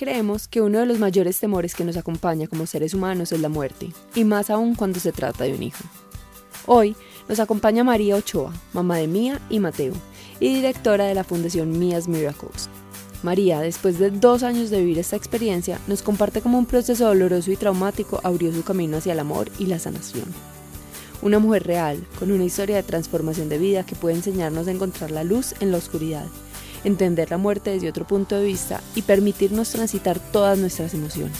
Creemos que uno de los mayores temores que nos acompaña como seres humanos es la muerte, y más aún cuando se trata de un hijo. Hoy nos acompaña María Ochoa, mamá de Mía y Mateo, y directora de la Fundación Mías Miracles. María, después de dos años de vivir esta experiencia, nos comparte cómo un proceso doloroso y traumático abrió su camino hacia el amor y la sanación. Una mujer real, con una historia de transformación de vida que puede enseñarnos a encontrar la luz en la oscuridad entender la muerte desde otro punto de vista y permitirnos transitar todas nuestras emociones.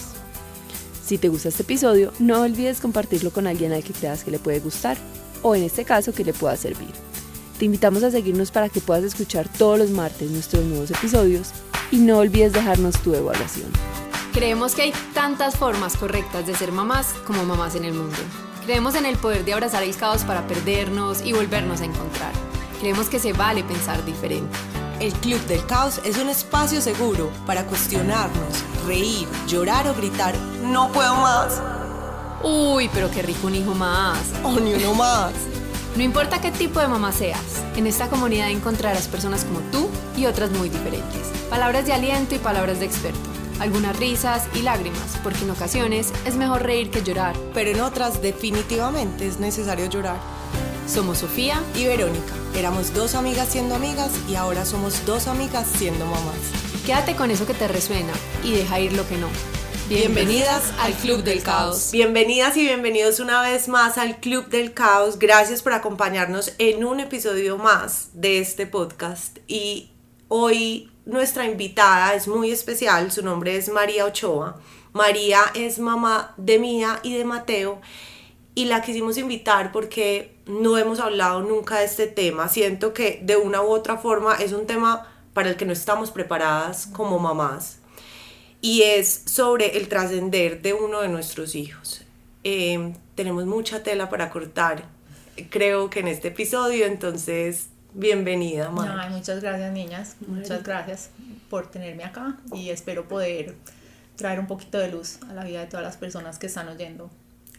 Si te gusta este episodio, no olvides compartirlo con alguien al que creas que le puede gustar o en este caso que le pueda servir. Te invitamos a seguirnos para que puedas escuchar todos los martes nuestros nuevos episodios y no olvides dejarnos tu evaluación. Creemos que hay tantas formas correctas de ser mamás como mamás en el mundo. Creemos en el poder de abrazar el caos para perdernos y volvernos a encontrar. Creemos que se vale pensar diferente. El Club del Caos es un espacio seguro para cuestionarnos, reír, llorar o gritar, no puedo más. Uy, pero qué rico un hijo más. O ni uno más. No importa qué tipo de mamá seas, en esta comunidad encontrarás personas como tú y otras muy diferentes. Palabras de aliento y palabras de experto. Algunas risas y lágrimas, porque en ocasiones es mejor reír que llorar. Pero en otras definitivamente es necesario llorar. Somos Sofía y Verónica. Éramos dos amigas siendo amigas y ahora somos dos amigas siendo mamás. Quédate con eso que te resuena y deja ir lo que no. Bienvenidas al Club del Caos. Bienvenidas y bienvenidos una vez más al Club del Caos. Gracias por acompañarnos en un episodio más de este podcast. Y hoy nuestra invitada es muy especial. Su nombre es María Ochoa. María es mamá de Mía y de Mateo y la quisimos invitar porque no hemos hablado nunca de este tema. Siento que de una u otra forma es un tema para el que no estamos preparadas como mamás y es sobre el trascender de uno de nuestros hijos. Em, tenemos mucha tela para cortar, creo que en este episodio, entonces bienvenida. muchas gracias niñas, muchas gracias por tenerme acá y espero poder traer un poquito de luz a la vida de todas las personas que están oyendo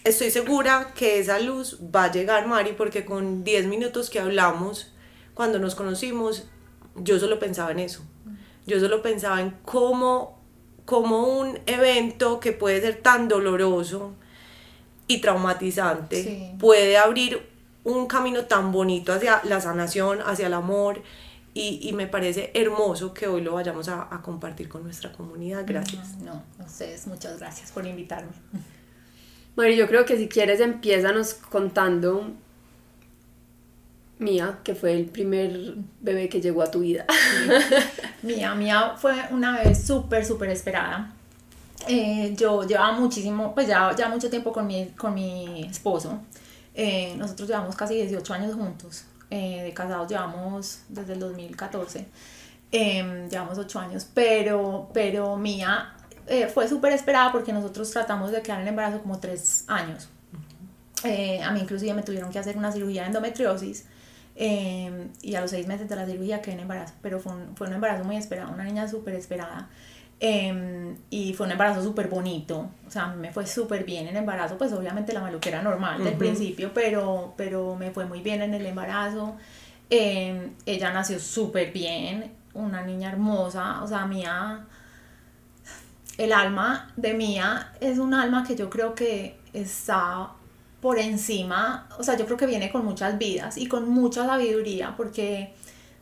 estoy segura que esa luz va a llegar, Mari, porque con 10 minutos que hablamos, cuando nos conocimos, yo solo pensaba en eso. Yo solo pensaba en cómo, cómo un evento que puede ser tan doloroso y traumatizante puede abrir un camino tan bonito hacia la sanación, hacia el amor. Y, y me parece hermoso que hoy lo vayamos a, a compartir con nuestra comunidad. Gracias. No, no, ustedes, muchas gracias por invitarme. Bueno, yo creo que si quieres empiezanos contando Mía, que fue el primer bebé que llegó a tu vida. Mía, Mía fue una bebé súper, súper esperada. Eh, yo llevaba muchísimo, pues ya, ya mucho tiempo con mi, con mi esposo. Eh, nosotros llevamos casi 18 años juntos. Eh, de casados llevamos desde el 2014. Em, llevamos 8 años, pero, pero Mía eh, fue súper esperada porque nosotros tratamos de quedar en embarazo como tres años. Eh, a mí inclusive me tuvieron que hacer una cirugía de endometriosis eh, y a los seis meses de la cirugía quedé en embarazo, pero fue un, fue un embarazo muy esperado, una niña súper esperada. y fue un embarazo súper bonito, o sea, me fue súper bien en embarazo, pues obviamente la maluquera normal del principio, pero, pero me fue muy bien en el embarazo. ella nació súper bien, una niña hermosa, o sea, mía el alma de Mía es un alma que yo creo que está por encima, o sea, yo creo que viene con muchas vidas y con mucha sabiduría, porque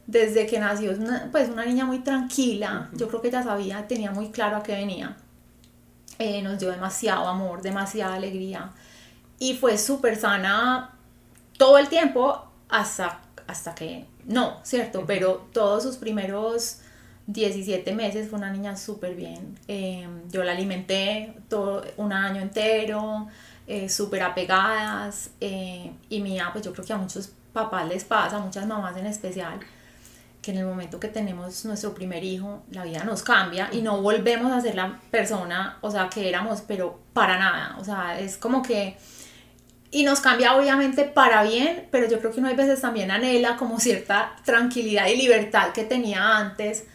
desde que nació es una, pues una niña muy tranquila, yo creo que ella sabía, tenía muy claro a qué venía, eh, nos dio demasiado amor, demasiada alegría. Y fue súper sana todo el tiempo hasta, hasta que no, ¿cierto? Pero todos sus primeros 17 meses, fue una niña súper bien. Em, yo la alimenté todo un año entero, eh, súper apegadas. Eh, y mía, pues yo creo que a muchos papás les pasa, a muchas mamás en especial, que en el momento que tenemos nuestro primer hijo, la vida nos cambia y no volvemos a ser la persona, o sea, que éramos, pero para nada. O sea, es como que... Y nos cambia obviamente para bien, pero yo creo que uno hay veces también anhela como cierta tranquilidad y libertad que tenía antes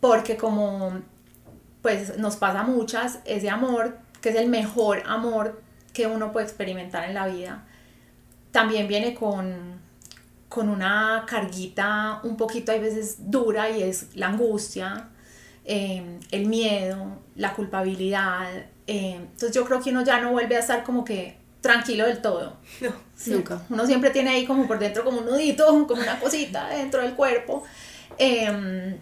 porque como pues nos pasa muchas, ese amor, que es el mejor amor que uno puede experimentar en la vida, también viene con, con una carguita un poquito a veces dura y es la angustia. em, el miedo, la culpabilidad. Em, entonces yo creo que uno ya no vuelve a estar como que tranquilo del todo. No, nunca. Uno siempre tiene ahí como por dentro como un nudito, como una cosita dentro del cuerpo. Em,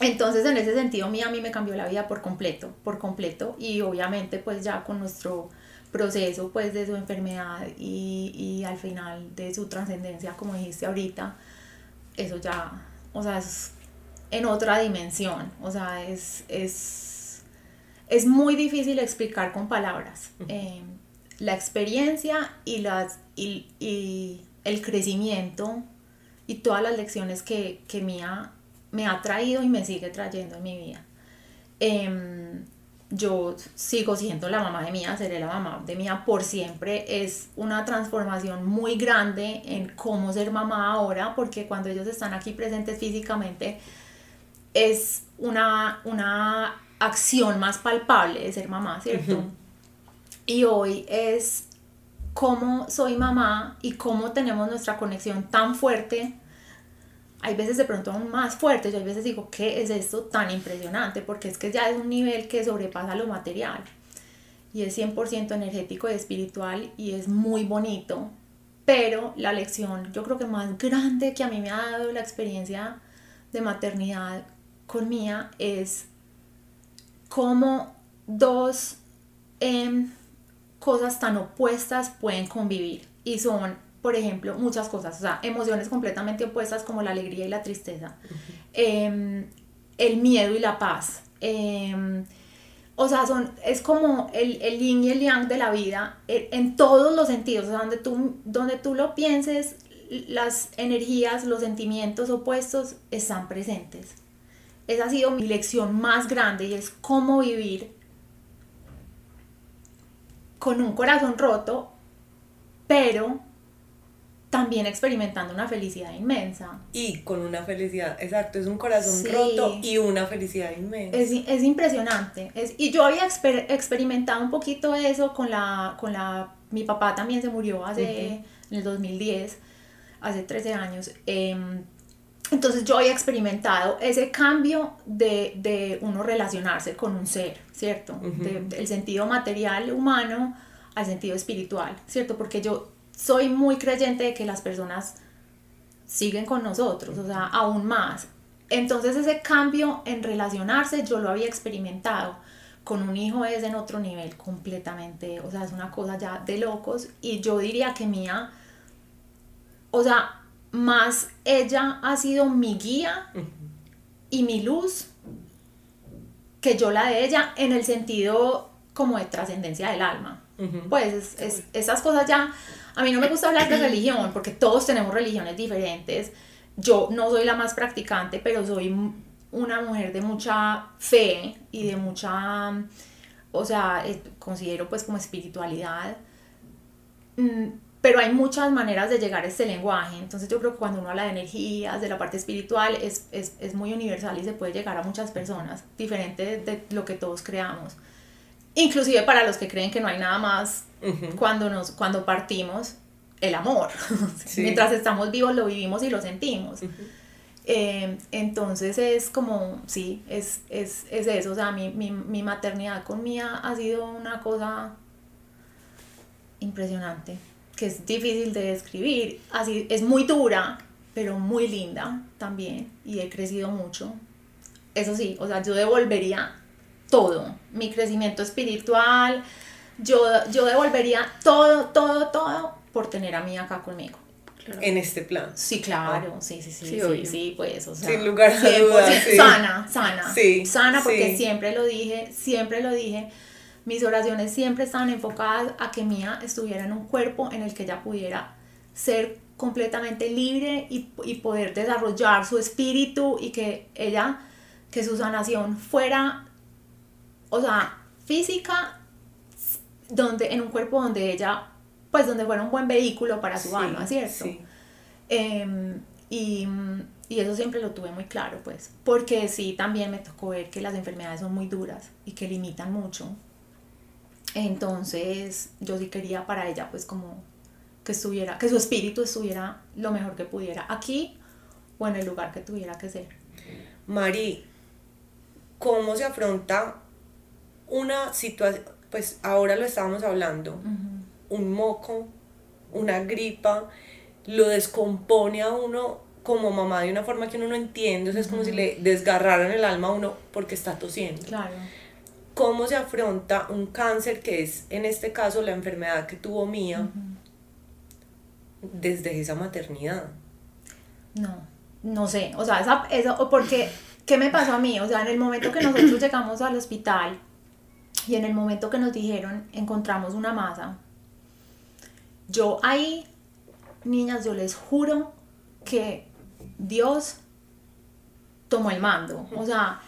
entonces en ese sentido mí me cambió la vida por completo, por completo. Y obviamente pues ya con nuestro proceso pues de su enfermedad y, y al final de su trascendencia, como dijiste ahorita, eso ya, o sea, es en otra dimensión, o sea, es, es, es muy difícil explicar con palabras. Eh, la experiencia y, las, y, y, el crecimiento y todas las lecciones que, que Mía me ha traído y me sigue trayendo en mi vida. Eh, yo sigo siendo la mamá de Mía, seré la mamá de Mía por siempre. Es una transformación muy grande en cómo ser mamá ahora, porque cuando ellos están aquí presentes físicamente, es una, una acción más palpable de ser mamá, ¿cierto? Y hoy es cómo soy mamá y cómo tenemos nuestra conexión tan fuerte. Hay veces de pronto aún más fuerte, yo a veces digo, ¿qué es esto tan impresionante? Porque es que ya es un nivel que sobrepasa lo material y es 100% energético y espiritual y es muy bonito, pero la lección yo creo que más grande que a mí me ha dado la experiencia de maternidad con Mía es cómo dos em, cosas tan opuestas pueden convivir y son, por ejemplo, muchas cosas, o sea, emociones completamente opuestas como la alegría y la tristeza, em, el miedo y la paz. Em, o sea, son, es como el, el yin y el yang de la vida en, en todos los sentidos, o sea, donde tú, donde tú lo pienses, las energías, los sentimientos opuestos están presentes. Esa ha sido mi lección más grande y es cómo vivir con un corazón roto, pero también experimentando una felicidad inmensa. Y con una felicidad, exacto, es un corazón roto y una felicidad inmensa. Es, es impresionante. Es, y yo había exper experimentado un poquito eso con la, con la... Mi papá también se murió hace, en el 2010, hace 13 años. Eh, entonces yo había experimentado ese cambio de, de uno relacionarse con un ser, ¿cierto? del sentido material humano al sentido espiritual, ¿cierto? Porque yo soy muy creyente de que las personas siguen con nosotros, o sea, aún más. Entonces ese cambio en relacionarse yo lo había experimentado. Con un hijo es en otro nivel completamente, o sea, es una cosa ya de locos. Y yo diría que mía, o sea, más ella ha sido mi guía y mi luz que yo la de ella en el sentido como de trascendencia del alma. Pues es, esas cosas ya, a mí no me gusta hablar de religión porque todos tenemos religiones diferentes. Yo no soy la más practicante, pero soy una mujer de mucha fe y de mucha, o sea, eh, considero pues como espiritualidad. Mm, pero hay muchas maneras de llegar a este lenguaje. Entonces yo creo que cuando uno habla de energías, de la parte espiritual, es, es, es muy universal y se puede llegar a muchas personas, diferente de, lo que todos creamos. Inclusive para los que creen que no hay nada más cuando, nos, cuando partimos, el amor. Mientras estamos vivos lo vivimos y lo sentimos. Eh, entonces es como, sí, es, es, es eso. O sea, mi, mi, mi maternidad con Mía ha sido una cosa impresionante que es difícil de describir. Así, es muy dura, pero muy linda también. Y he crecido mucho. Eso sí, o sea, yo devolvería todo. Mi crecimiento espiritual, yo, yo devolvería todo, todo, todo por tener a mí acá conmigo. En este plan. Sí, claro, sí, sí, sí, sí, sí, pues, o sea. Sin lugar a dudas. Sana, sana. Sí, sana porque siempre lo dije, siempre lo dije mis oraciones siempre estaban enfocadas a que Mía estuviera en un cuerpo en el que ella pudiera ser completamente libre y, y poder desarrollar su espíritu y que ella, que su sanación fuera, o sea, física, donde, en un cuerpo donde ella, pues donde fuera un buen vehículo para su alma, ¿cierto? Em, y, y eso siempre lo tuve muy claro, pues, porque sí, también me tocó ver que las enfermedades son muy duras y que limitan mucho entonces yo sí quería para ella pues como que estuviera, que su espíritu estuviera lo mejor que pudiera aquí o en el lugar que tuviera que ser. Mari, cómo se afronta una situación, pues ahora lo estábamos hablando, un moco, una gripa, lo descompone a uno como mamá de una forma que uno no entiende, o sea, es como si le desgarraran el alma a uno porque está tosiendo. Claro. ¿Cómo se afronta un cáncer que es, en este caso, la enfermedad que tuvo mía desde esa maternidad? No, no sé, o sea, esa, eso, porque, ¿qué me pasó a mí? O sea, en el momento que nosotros llegamos al hospital y en el momento que nos dijeron, encontramos una masa, yo ahí, niñas, yo les juro que Dios tomó el mando. O sea,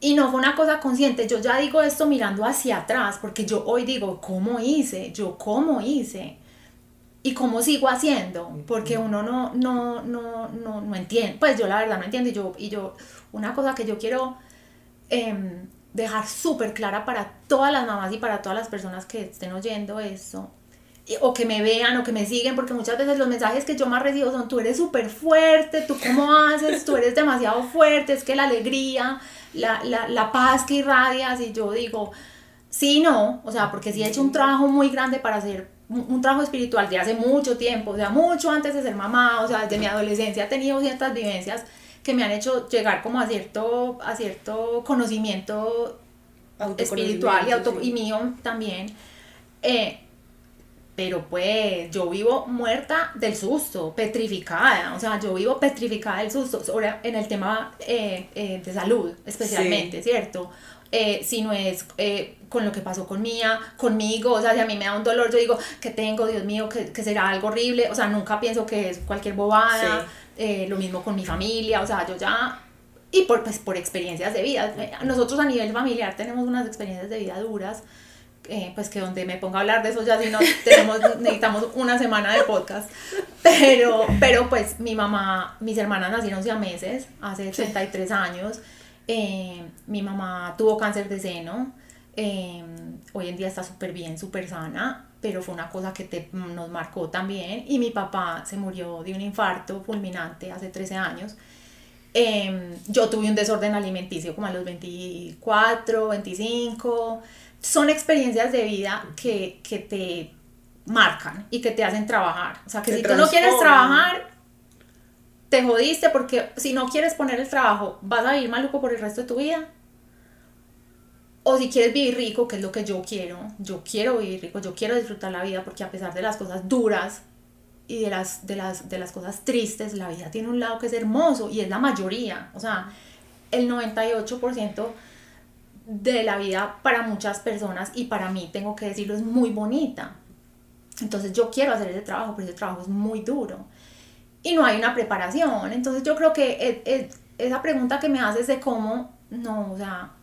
y no fue una cosa consciente. Yo ya digo esto mirando hacia atrás, porque yo hoy digo, ¿cómo hice? Yo, ¿cómo hice? Y cómo sigo haciendo, porque uno no, no, no, no, no entiende. Pues yo la verdad no entiendo. Y yo, y yo una cosa que yo quiero em, dejar súper clara para todas las mamás y para todas las personas que estén oyendo esto, o que me vean o que me siguen, porque muchas veces los mensajes que yo más recibo son, tú eres súper fuerte, tú cómo haces, tú eres demasiado fuerte, es que la alegría, la, la, la paz que irradias, y yo digo, sí, no, o sea, porque sí he hecho un trabajo muy grande para hacer un, trabajo espiritual de hace mucho tiempo, o sea, mucho antes de ser mamá, o sea, desde mi adolescencia he tenido ciertas vivencias que me han hecho llegar como a cierto, a cierto conocimiento espiritual y, auto, y mío también. Eh, pero pues yo vivo muerta del susto, petrificada, o sea, yo vivo petrificada del susto, ahora en el tema eh, eh, de salud especialmente, ¿cierto? Eh, si no es con lo que pasó con Mía, conmigo, o sea, si a mí me da un dolor, yo digo, que tengo, Dios mío, que, será algo horrible, o sea, nunca pienso que es cualquier bobada, lo mismo con mi familia, o sea, yo ya y por, pues, por experiencias de vida. Nosotros a nivel familiar tenemos unas experiencias de vida duras eh, pues que donde me ponga a hablar de eso ya si no tenemos, necesitamos una semana de podcast. Pero, pero pues mi mamá, mis hermanas nacieron ya meses, hace 33 años. Eh, mi mamá tuvo cáncer de seno. Eh, hoy en día está súper bien, súper sana, pero fue una cosa que te, nos marcó también. Y mi papá se murió de un infarto fulminante hace 13 años. yo tuve un desorden alimenticio como a los 24, 25 son experiencias de vida que, te marcan y que te hacen trabajar. O sea, que si tú no quieres trabajar, te jodiste porque si no quieres poner el trabajo, vas a vivir maluco por el resto de tu vida. O si quieres vivir rico, que es lo que yo quiero, yo quiero vivir rico, yo quiero disfrutar la vida porque a pesar de las cosas duras y de las, de las, de las cosas tristes, la vida tiene un lado que es hermoso y es la mayoría. O sea, el 98% de la vida para muchas personas y para mí, tengo que decirlo, es muy bonita. Entonces yo quiero hacer ese trabajo, pero ese trabajo es muy duro. Y no hay una preparación. Entonces yo creo que e, e, esa pregunta que me haces de cómo, no, o sea,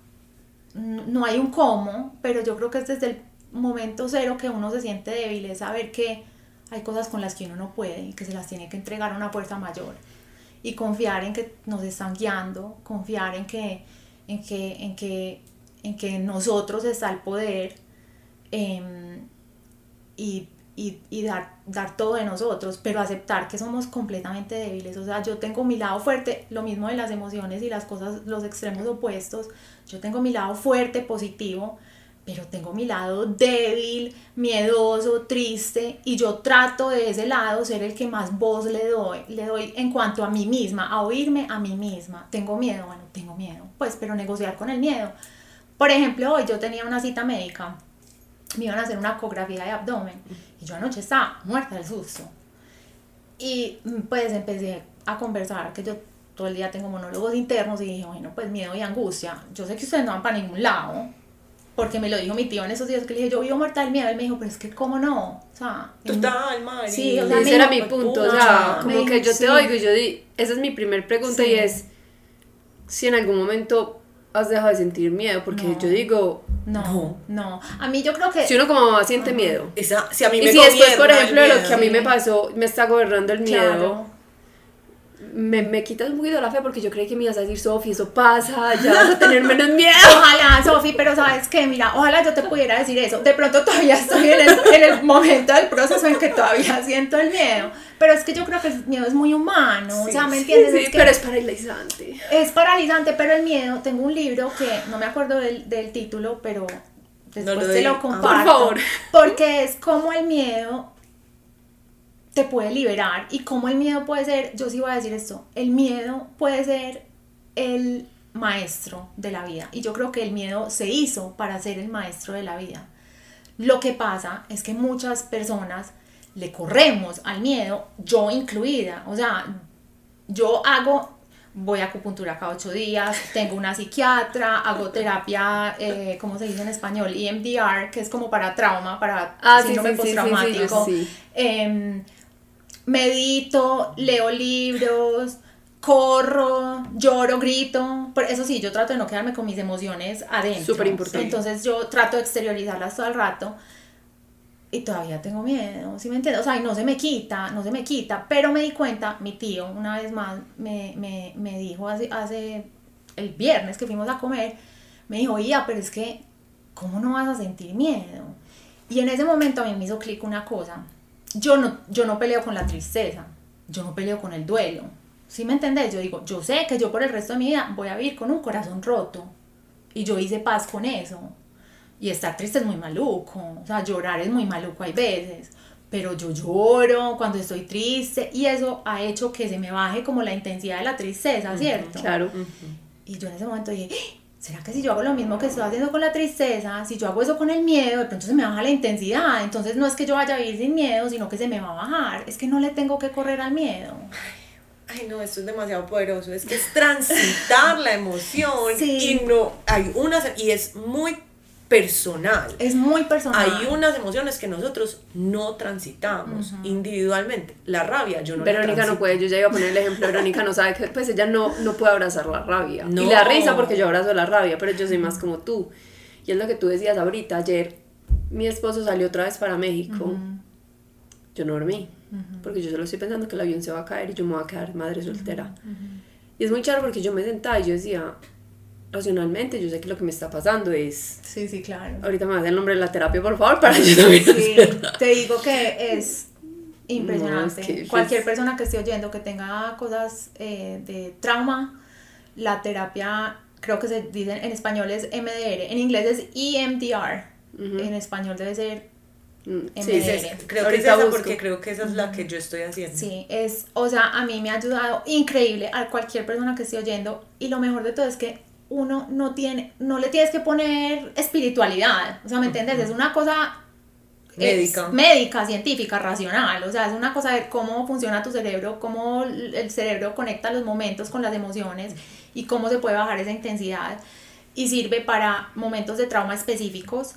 no hay un cómo, pero yo creo que es desde el momento cero que uno se siente débil, es saber que hay cosas con las que uno no puede y que se las tiene que entregar a una fuerza mayor. Y confiar en que nos están guiando, confiar en que, en que, en que en que nosotros está el poder em, y, dar, dar todo de nosotros, pero aceptar que somos completamente débiles. O sea, yo tengo mi lado fuerte, lo mismo de las emociones y las cosas, los extremos opuestos. Yo tengo mi lado fuerte, positivo, pero tengo mi lado débil, miedoso, triste, y yo trato de ese lado ser el que más voz le doy, le doy en cuanto a mí misma, a oírme a mí misma. Tengo miedo, bueno, tengo miedo, pues, pero negociar con el miedo por ejemplo, hoy yo tenía una cita médica, me iban a hacer una ecografía de abdomen y yo anoche estaba muerta del susto. Y mm, pues empecé a conversar, que yo todo el día tengo monólogos internos y dije, bueno, pues miedo y angustia. Yo sé que ustedes no van para ningún lado, porque me lo dijo mi tío en esos días que le dije, yo vivo muerta del miedo. Él me dijo, pero es que, ¿cómo no? O sea, total, madre. Sí, o sea, ese era mi punto. O sea, como que yo te oigo y yo di, esa es mi primer pregunta y es si en algún momento has dejado de sentir miedo, porque yo digo, no, no, A mí yo creo que... Si uno como mamá siente miedo. si a mí me y si después, por ejemplo, lo que a mí me pasó, me está gobernando el miedo. Me, me quitas un poquito la fe porque yo creí que me ibas a decir, Sofi, eso pasa, ya vas a tener menos miedo. Ojalá, Sofi, pero sabes que, mira, ojalá yo te pudiera decir eso. De pronto todavía estoy en el, en el, momento del proceso en que todavía siento el miedo. Pero es que yo creo que el miedo es muy humano, o sea, ¿me entiendes? Sí, pero es paralizante. Es paralizante, pero el miedo, tengo un libro que no me acuerdo del, del título, pero después te lo comparto. por favor. Porque es como el miedo te puede liberar y cómo el miedo puede ser, yo sí voy a decir esto, el miedo puede ser el maestro de la vida y yo creo que el miedo se hizo para ser el maestro de la vida. Lo que pasa es que muchas personas le corremos al miedo, yo incluida, o sea, yo hago, voy a acupuntura cada ocho días, tengo una psiquiatra, hago terapia, eh, ¿cómo se dice en español? EMDR, que es como para trauma, para ah, síndrome sí, sí, postraumático. Sí, eh, medito, leo libros, corro, lloro, grito. Pero eso sí, yo trato de no quedarme con mis emociones adentro. Súper importante. Entonces yo trato de exteriorizarlas todo el rato. Y todavía tengo miedo, ¿sí me entiendes? O sea, y no se me quita, no se me quita. Pero me di cuenta, mi tío, una vez más, me, me, me dijo hace, hace el viernes que fuimos a comer, me dijo, ya, pero es que, ¿cómo no vas a sentir miedo? Y en ese momento a mí me hizo clic una cosa. Yo no, yo no peleo con la tristeza, yo no peleo con el duelo. ¿Sí me entendés? Yo digo, yo sé que yo por el resto de mi vida voy a vivir con un corazón roto. Y yo hice paz con eso. Y estar triste es muy maluco. O sea, llorar es muy maluco hay veces. Pero yo lloro cuando estoy triste. Y eso ha hecho que se me baje como la intensidad de la tristeza, ¿cierto? Claro. Y yo en ese momento dije, ¿será que si yo hago lo mismo que estoy haciendo con la tristeza, si yo hago eso con el miedo, de pronto se me baja la intensidad? Entonces no es que yo vaya a vivir sin miedo, sino que se me va a bajar. Es que no le tengo que correr al miedo. Ay, no, esto es demasiado poderoso. Es que es transitar la emoción Sí. y no hay unas y es muy personal. Es muy personal. Hay unas emociones que nosotros no transitamos individualmente. La rabia, yo no la Verónica no puede, yo ya iba a poner el ejemplo, Verónica no sabe que pues ella no, no puede abrazar la rabia. No. Y le da risa porque yo abrazo la rabia, pero yo soy más como tú. Y es lo que tú decías ahorita, ayer mi esposo salió otra vez para México. Yo no dormí, porque yo solo estoy pensando que el avión se va a caer y yo me voy a quedar madre soltera. Y es muy charro porque yo me sentaba y yo decía, racionalmente, yo sé que lo que me está pasando es... Sí, sí, claro. Ahorita me vas el nombre de la terapia, por favor, para yo también Sí, hacerla. te digo que es impresionante. No, es que- Cualquier es- persona que esté oyendo que tenga cosas eh, de trauma, la terapia, creo que se dice en español es MDR, en inglés es EMDR, en español debe ser Mm, Sí, sí. Creo que es esa busco. porque creo que esa es la que yo estoy haciendo. Sí, es, o sea, a mí me ha ayudado increíble a cualquier persona que esté oyendo y lo mejor de todo es que uno no tiene, no le tienes que poner espiritualidad, o sea, ¿me entiendes? Es una cosa Médica. médica, científica, racional, o sea, es una cosa de cómo funciona tu cerebro, cómo el cerebro conecta los momentos con las emociones y cómo se puede bajar esa intensidad y sirve para momentos de trauma específicos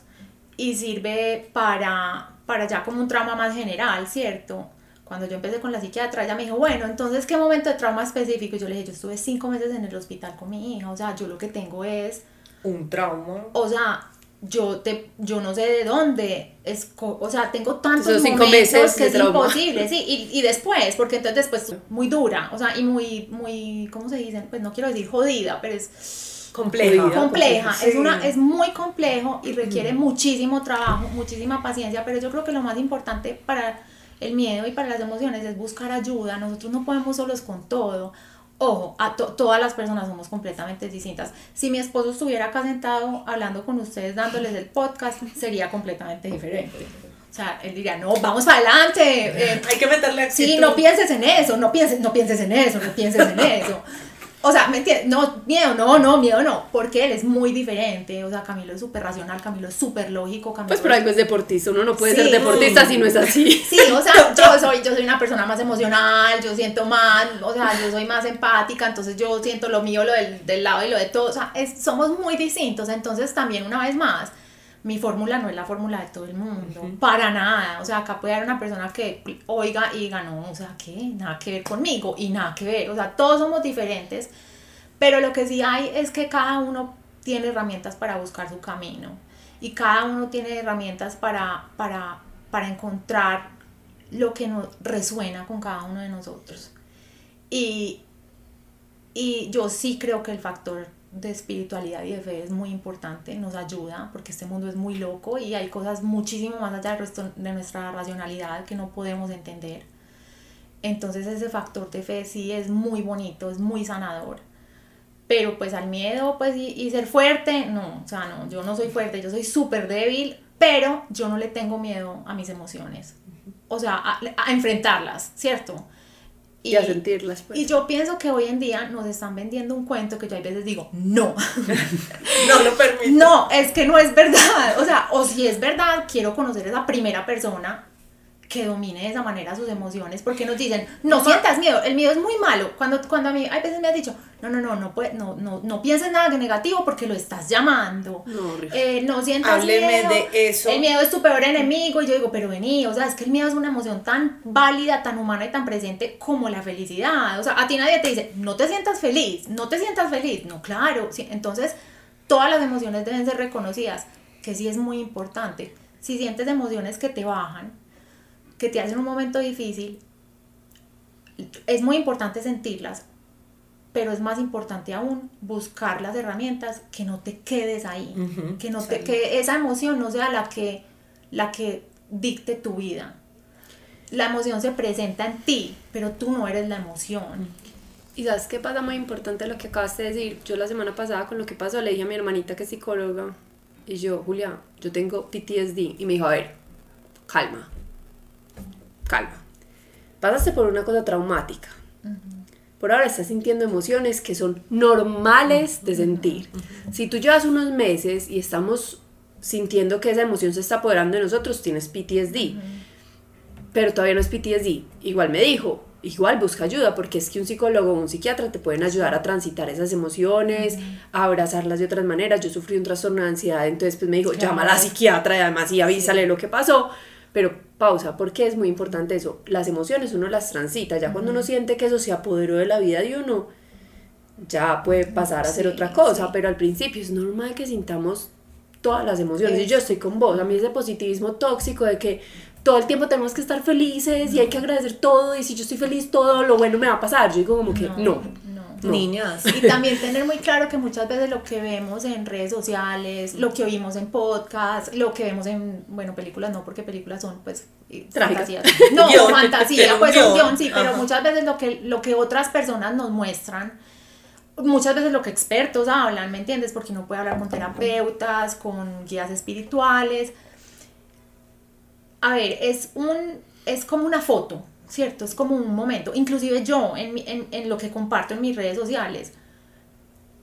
y sirve para, para ya como un trauma más general, ¿cierto? Cuando yo empecé con la psiquiatra, ella me dijo, bueno, entonces, ¿qué momento de trauma específico? Y yo le dije, yo estuve cinco meses en el hospital con mi hija, o sea, yo lo que tengo es, Un trauma. o sea, yo, te, yo no sé de dónde, es, o sea, tengo tantos Esos cinco momentos meses que es trauma. imposible, sí, y, y después, porque entonces después muy dura, o sea, y muy, muy, ¿cómo se dice? Pues no quiero decir jodida, pero es Compleja. Jodida. compleja, Sí. es, una, es muy complejo y requiere muchísimo trabajo, muchísima paciencia, pero yo creo que lo más importante para el miedo y para las emociones es buscar ayuda, nosotros no podemos solos con todo. Ojo, a to- todas las personas somos completamente distintas. Si mi esposo estuviera acá sentado hablando con ustedes, dándoles el podcast, sería completamente diferente. O sea, él diría, no, vamos para adelante. eh, Hay que meterle actitud. Sí, no pienses en eso, no pienses, no pienses en eso, no pienses en eso. O sea, ¿me entiendes? No, miedo, no, no, miedo no, porque él es muy diferente. O sea, Camilo es súper racional, Camilo es súper lógico, Camilo Pues por algo es deportista, uno no puede Sí. ser deportista si no es así. Sí, o sea, yo soy, yo soy una persona más emocional, yo siento más, o sea, yo soy más empática, entonces yo siento lo mío, lo del, del lado y lo de todo, o sea, es- somos muy distintos, entonces también una vez más, mi fórmula no es la fórmula de todo el mundo, para nada, o sea, acá puede haber una persona que oiga y diga, no, o sea, ¿qué? Nada que ver conmigo y nada que ver, o sea, todos somos diferentes, pero lo que sí hay es que cada uno tiene herramientas para buscar su camino y cada uno tiene herramientas para, para, para encontrar lo que nos resuena con cada uno de nosotros. Y, y yo sí creo que el factor de espiritualidad y de fe es muy importante, nos ayuda, porque este mundo es muy loco y hay cosas muchísimo más allá del resto de nuestra racionalidad que no podemos entender. Entonces ese factor de fe sí es muy bonito, es muy sanador. Pero pues al miedo pues y, ser fuerte, no, o sea, no, yo no soy fuerte, yo soy súper débil, pero yo no le tengo miedo a mis emociones. O sea, a, a enfrentarlas, ¿cierto? Y, a sentirlas. Pues. Y yo pienso que hoy en día nos están vendiendo un cuento que yo a veces digo, no. no lo permito. No, es que no es verdad. O sea, o si es verdad, quiero conocer a esa primera persona que domine de esa manera sus emociones, porque nos dicen, no sientas miedo, el miedo es muy malo. Cuando, cuando a mí, hay veces me has dicho, no, no, no, no, no, no, no pienses nada de negativo porque lo estás llamando. No, eh, no sientas miedo. de eso. El miedo es tu peor enemigo. Y yo digo, pero vení, o sea, es que el miedo es una emoción tan válida, tan humana y tan presente como la felicidad. O sea, a ti nadie te dice, no te sientas feliz, no te sientas feliz. No, claro. Sí, entonces, todas las emociones deben ser reconocidas, que sí es muy importante. Si sientes emociones que te bajan, que te hacen un momento difícil, es muy importante sentirlas, pero es más importante aún buscar las herramientas que no te quedes ahí, que no te que esa emoción no sea la que la que dicte tu vida. La emoción se presenta en ti, pero tú no eres la emoción. Y sabes qué pasa muy importante lo que acabas de decir. Yo la semana pasada con lo que pasó le dije a mi hermanita que es psicóloga y yo, Julia, yo tengo PTSD y me dijo, a ver, calma calma. Pasaste por una cosa traumática. Por ahora estás sintiendo emociones que son normales de sentir. Si tú llevas unos meses y estamos sintiendo que esa emoción se está apoderando de nosotros, tienes PTSD. Pero todavía no es PTSD. Igual me dijo, igual busca ayuda, porque es que un psicólogo o un psiquiatra te pueden ayudar a transitar esas emociones, a abrazarlas de otras maneras. Yo sufrí un trastorno de ansiedad, entonces pues me dijo, llama a la psiquiatra y además y avísale lo que pasó. Pero pausa, porque es muy importante eso. Las emociones uno las transita, ya cuando uno siente que eso se apoderó de la vida de uno, ya puede pasar a ser otra cosa, pero al principio es normal que sintamos todas las emociones. Y yo estoy con vos, a mí ese positivismo tóxico de que todo el tiempo tenemos que estar felices y hay que agradecer todo y si yo estoy feliz todo lo bueno me va a pasar. Yo digo como que no niñas. Y también tener muy claro que muchas veces lo que vemos en redes sociales, lo que oímos en podcast, lo que vemos en, bueno, películas no, porque películas son pues fantasías. No, fantasía, pues un guion, sí, pero muchas veces lo que, lo que otras personas nos muestran, muchas veces lo que expertos hablan, ¿me entiendes? Porque uno puede hablar con terapeutas, con guías espirituales. A ver, es un, es como una foto, ¿cierto? Es como un momento, inclusive yo en, en, en lo que comparto en mis redes sociales,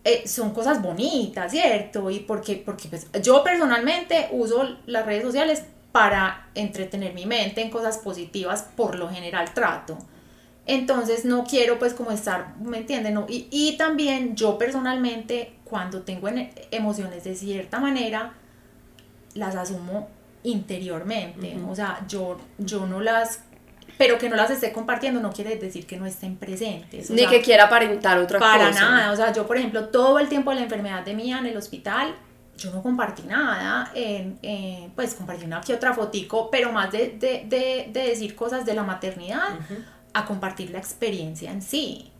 eh, son cosas bonitas, ¿cierto? Y porque, porque pues, yo personalmente uso las redes sociales para entretener mi mente en cosas positivas, por lo general trato. Entonces no quiero pues como estar, ¿me entienden? No, y, y, también yo personalmente cuando tengo emociones de cierta manera, las asumo interiormente. O sea, yo, yo no las pero que no las esté compartiendo no quiere decir que no estén presentes. Ni que quiera aparentar otra cosa. Para nada, o sea, yo por ejemplo, todo el tiempo de la enfermedad de mía en el hospital, yo no compartí nada, pues compartí una que otra fotico, pero más de, de, de, de decir cosas de la maternidad a compartir la experiencia en sí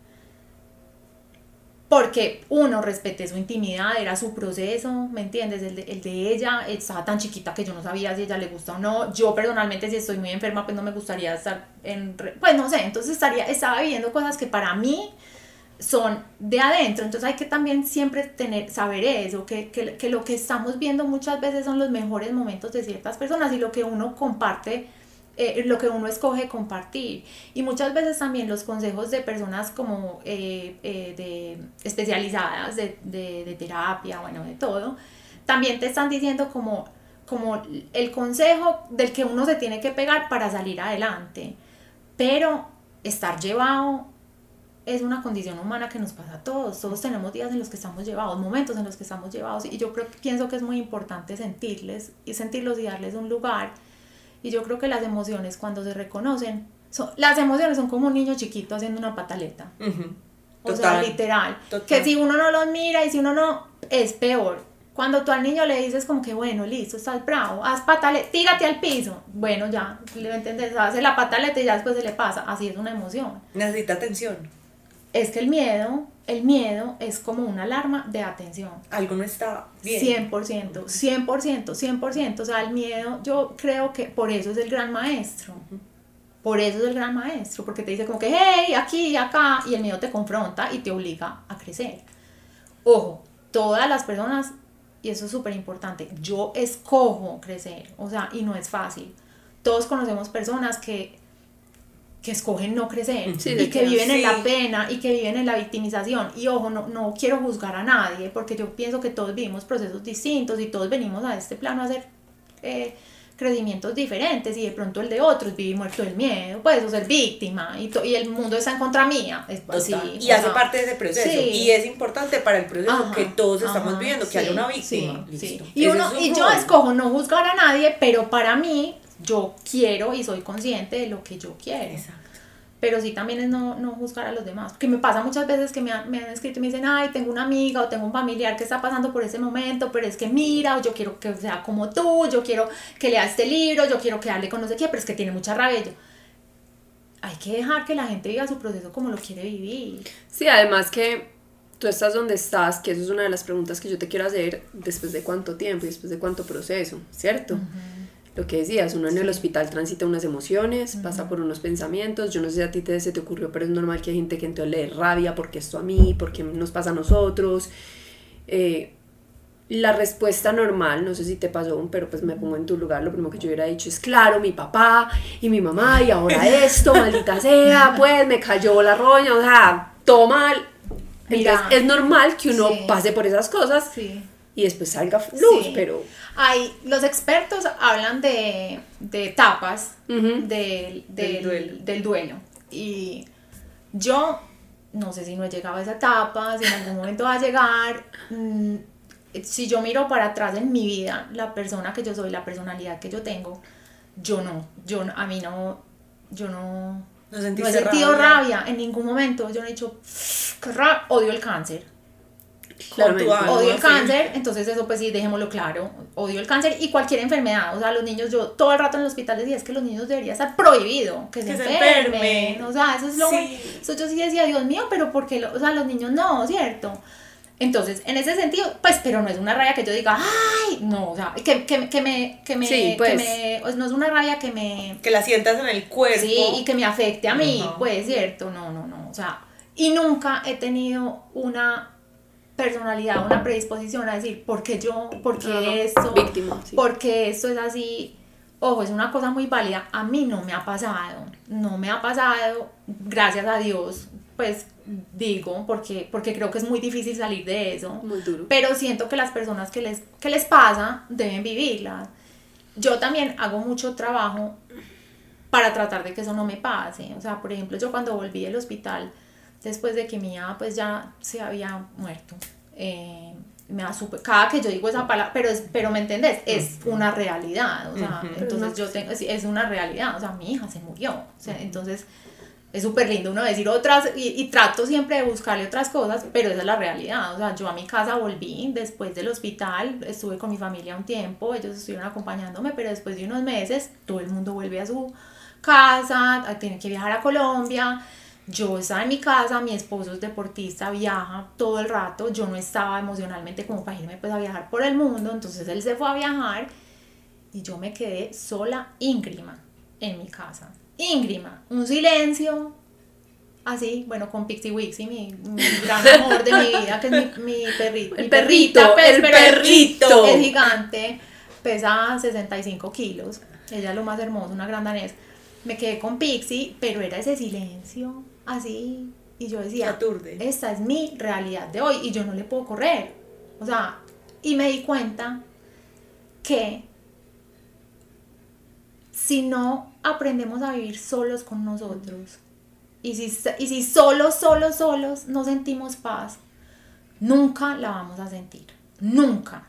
porque uno respeté su intimidad, era su proceso, ¿me entiendes? El de, el de, ella estaba tan chiquita que yo no sabía si ella le gusta o no. Yo personalmente si estoy muy enferma pues no me gustaría estar en... Pues no sé, entonces estaría, estaba viviendo cosas que para mí son de adentro, entonces hay que también siempre tener, saber eso, que, que lo que estamos viendo muchas veces son los mejores momentos de ciertas personas y lo que uno comparte eh, lo que uno escoge compartir. Y muchas veces también los consejos de personas como eh, eh, de especializadas de, de, de, terapia, bueno, de todo, también te están diciendo como, como el consejo del que uno se tiene que pegar para salir adelante. Pero estar llevado es una condición humana que nos pasa a todos. Todos tenemos días en los que estamos llevados, momentos en los que estamos llevados. Y yo creo, pienso que es muy importante sentirles y sentirlos y darles un lugar y yo creo que las emociones cuando se reconocen, son, las emociones son como un niño chiquito haciendo una pataleta. O sea, literal. Que si uno no los mira y si uno no, es peor. Cuando tú al niño le dices como que, bueno, listo, estás bravo, haz pataleta, tírate al piso. Bueno, ya, le entiendes, hace la pataleta y ya después se le pasa. Así es una emoción. Necesita atención. Es que el miedo, el miedo es como una alarma de atención. Algo no está bien. 100%, 100%, 100%. O sea, el miedo, yo creo que por eso es el gran maestro. Por eso es el gran maestro, porque te dice como que, hey, aquí, acá, y el miedo te confronta y te obliga a crecer. Ojo, todas las personas, y eso es súper importante, yo escojo crecer, o sea, y no es fácil. Todos conocemos personas que que escogen no crecer y que viven en la pena y que viven en la victimización. Y ojo, no, no quiero juzgar a nadie porque yo pienso que todos vivimos procesos distintos y todos venimos a este plano a hacer eh, crecimientos diferentes y de pronto el de otros vivir muerto del miedo, pues o ser víctima y, y el mundo está en contra mía. Es, así, y hace parte de ese proceso. Y es importante para el proceso que todos estamos viviendo, que haya una víctima. Y, uno, y yo escojo no juzgar a nadie, pero para mí yo quiero y soy consciente de lo que yo quiero. Pero sí también es no, no juzgar a los demás. Porque me pasa muchas veces que me han, me han escrito y me dicen, ay, tengo una amiga o tengo un familiar que está pasando por ese momento, pero es que mira, o yo quiero que sea como tú, yo quiero que lea este libro, yo quiero que hable con no sé qué, pero es que tiene mucha rabia. hay que dejar que la gente viva su proceso como lo quiere vivir. Sí, además que tú estás donde estás, que eso es una de las preguntas que yo te quiero hacer después de cuánto tiempo y después de cuánto proceso, ¿cierto? Lo que decías, uno en el hospital transita unas emociones, pasa por unos pensamientos, yo no sé si a ti te, se te ocurrió, pero es normal que hay gente que entonces le rabia, porque esto a mí, porque nos pasa a nosotros. Eh, la respuesta normal, no sé si te pasó, pero pues me pongo en tu lugar, lo primero que yo hubiera dicho es, claro, mi papá y mi mamá, y ahora esto, maldita sea, pues me cayó la roña, o sea, todo mal. Entonces es normal que uno pase por esas cosas. Sí y después salga luz, pero... Hay, los expertos hablan de, de etapas del, del, duelo. Y yo no sé si no he llegado a esa etapa, si en algún momento va a llegar. Mm, si yo miro para atrás en mi vida, la persona que yo soy, la personalidad que yo tengo, yo no, yo a mí no, yo no, no, he sentido rabia. en ningún momento. Yo no he dicho, odio el cáncer odio el cáncer, entonces eso pues sí, dejémoslo claro, odio el cáncer y cualquier enfermedad, o sea, los niños, yo todo el rato en el hospital decía, es que los niños debería estar prohibido que, se, enfermen. o sea, eso es lo, eso yo sí decía, Dios mío, pero porque, o sea, los niños no, ¿cierto? Entonces, en ese sentido, pues, pero no es una rabia que yo diga, ay, no, o sea, que, que, que me, que me, que pues. me, no es una rabia que me... Que la sientas en el cuerpo. Sí, y que me afecte a mí, pues, ¿cierto? No, no, no, o sea, y nunca he tenido una personalidad, una predisposición a decir, ¿por qué yo? ¿Por qué esto? Víctima. Porque esto es así? Ojo, es una cosa muy válida. A mí no me ha pasado. No me ha pasado, gracias a Dios, pues digo, porque, porque creo que es muy difícil salir de eso. Muy duro. Pero siento que las personas que les, que les pasa deben vivirlas. Yo también hago mucho trabajo para tratar de que eso no me pase. O sea, por ejemplo, yo cuando volví del hospital, después de que mi hija pues ya se había muerto. Eh, me da super, cada que yo digo esa palabra, pero, es, pero me entendés, es una realidad, o sea, entonces yo tengo, es una realidad, o sea, mi hija se murió, o sea, entonces es súper lindo uno decir otras, y, y, trato siempre de buscarle otras cosas, pero esa es la realidad, o sea, yo a mi casa volví después del hospital, estuve con mi familia un tiempo, ellos estuvieron acompañándome, pero después de unos meses todo el mundo vuelve a su casa, tiene que viajar a Colombia, yo estaba en mi casa, mi esposo es deportista, viaja todo el rato, yo no estaba emocionalmente como para irme pues a viajar por el mundo, entonces él se fue a viajar y yo me quedé sola, íngrima, en mi casa. Íngrima, un silencio, así, bueno, con Pixie Wixie, mi, mi gran amor de mi vida, que es mi, perrito. El perrito, pues, el perrito. Es gigante, pesa 65 kilos, ella es lo más hermoso, una gran danés. Me quedé con Pixie, pero era ese silencio así. Y yo decía, esta es mi realidad de hoy y yo no le puedo correr. O sea, y me di cuenta que si no aprendemos a vivir solos con nosotros, y si, y si solos, solos, solos no sentimos paz, nunca la vamos a sentir. Nunca.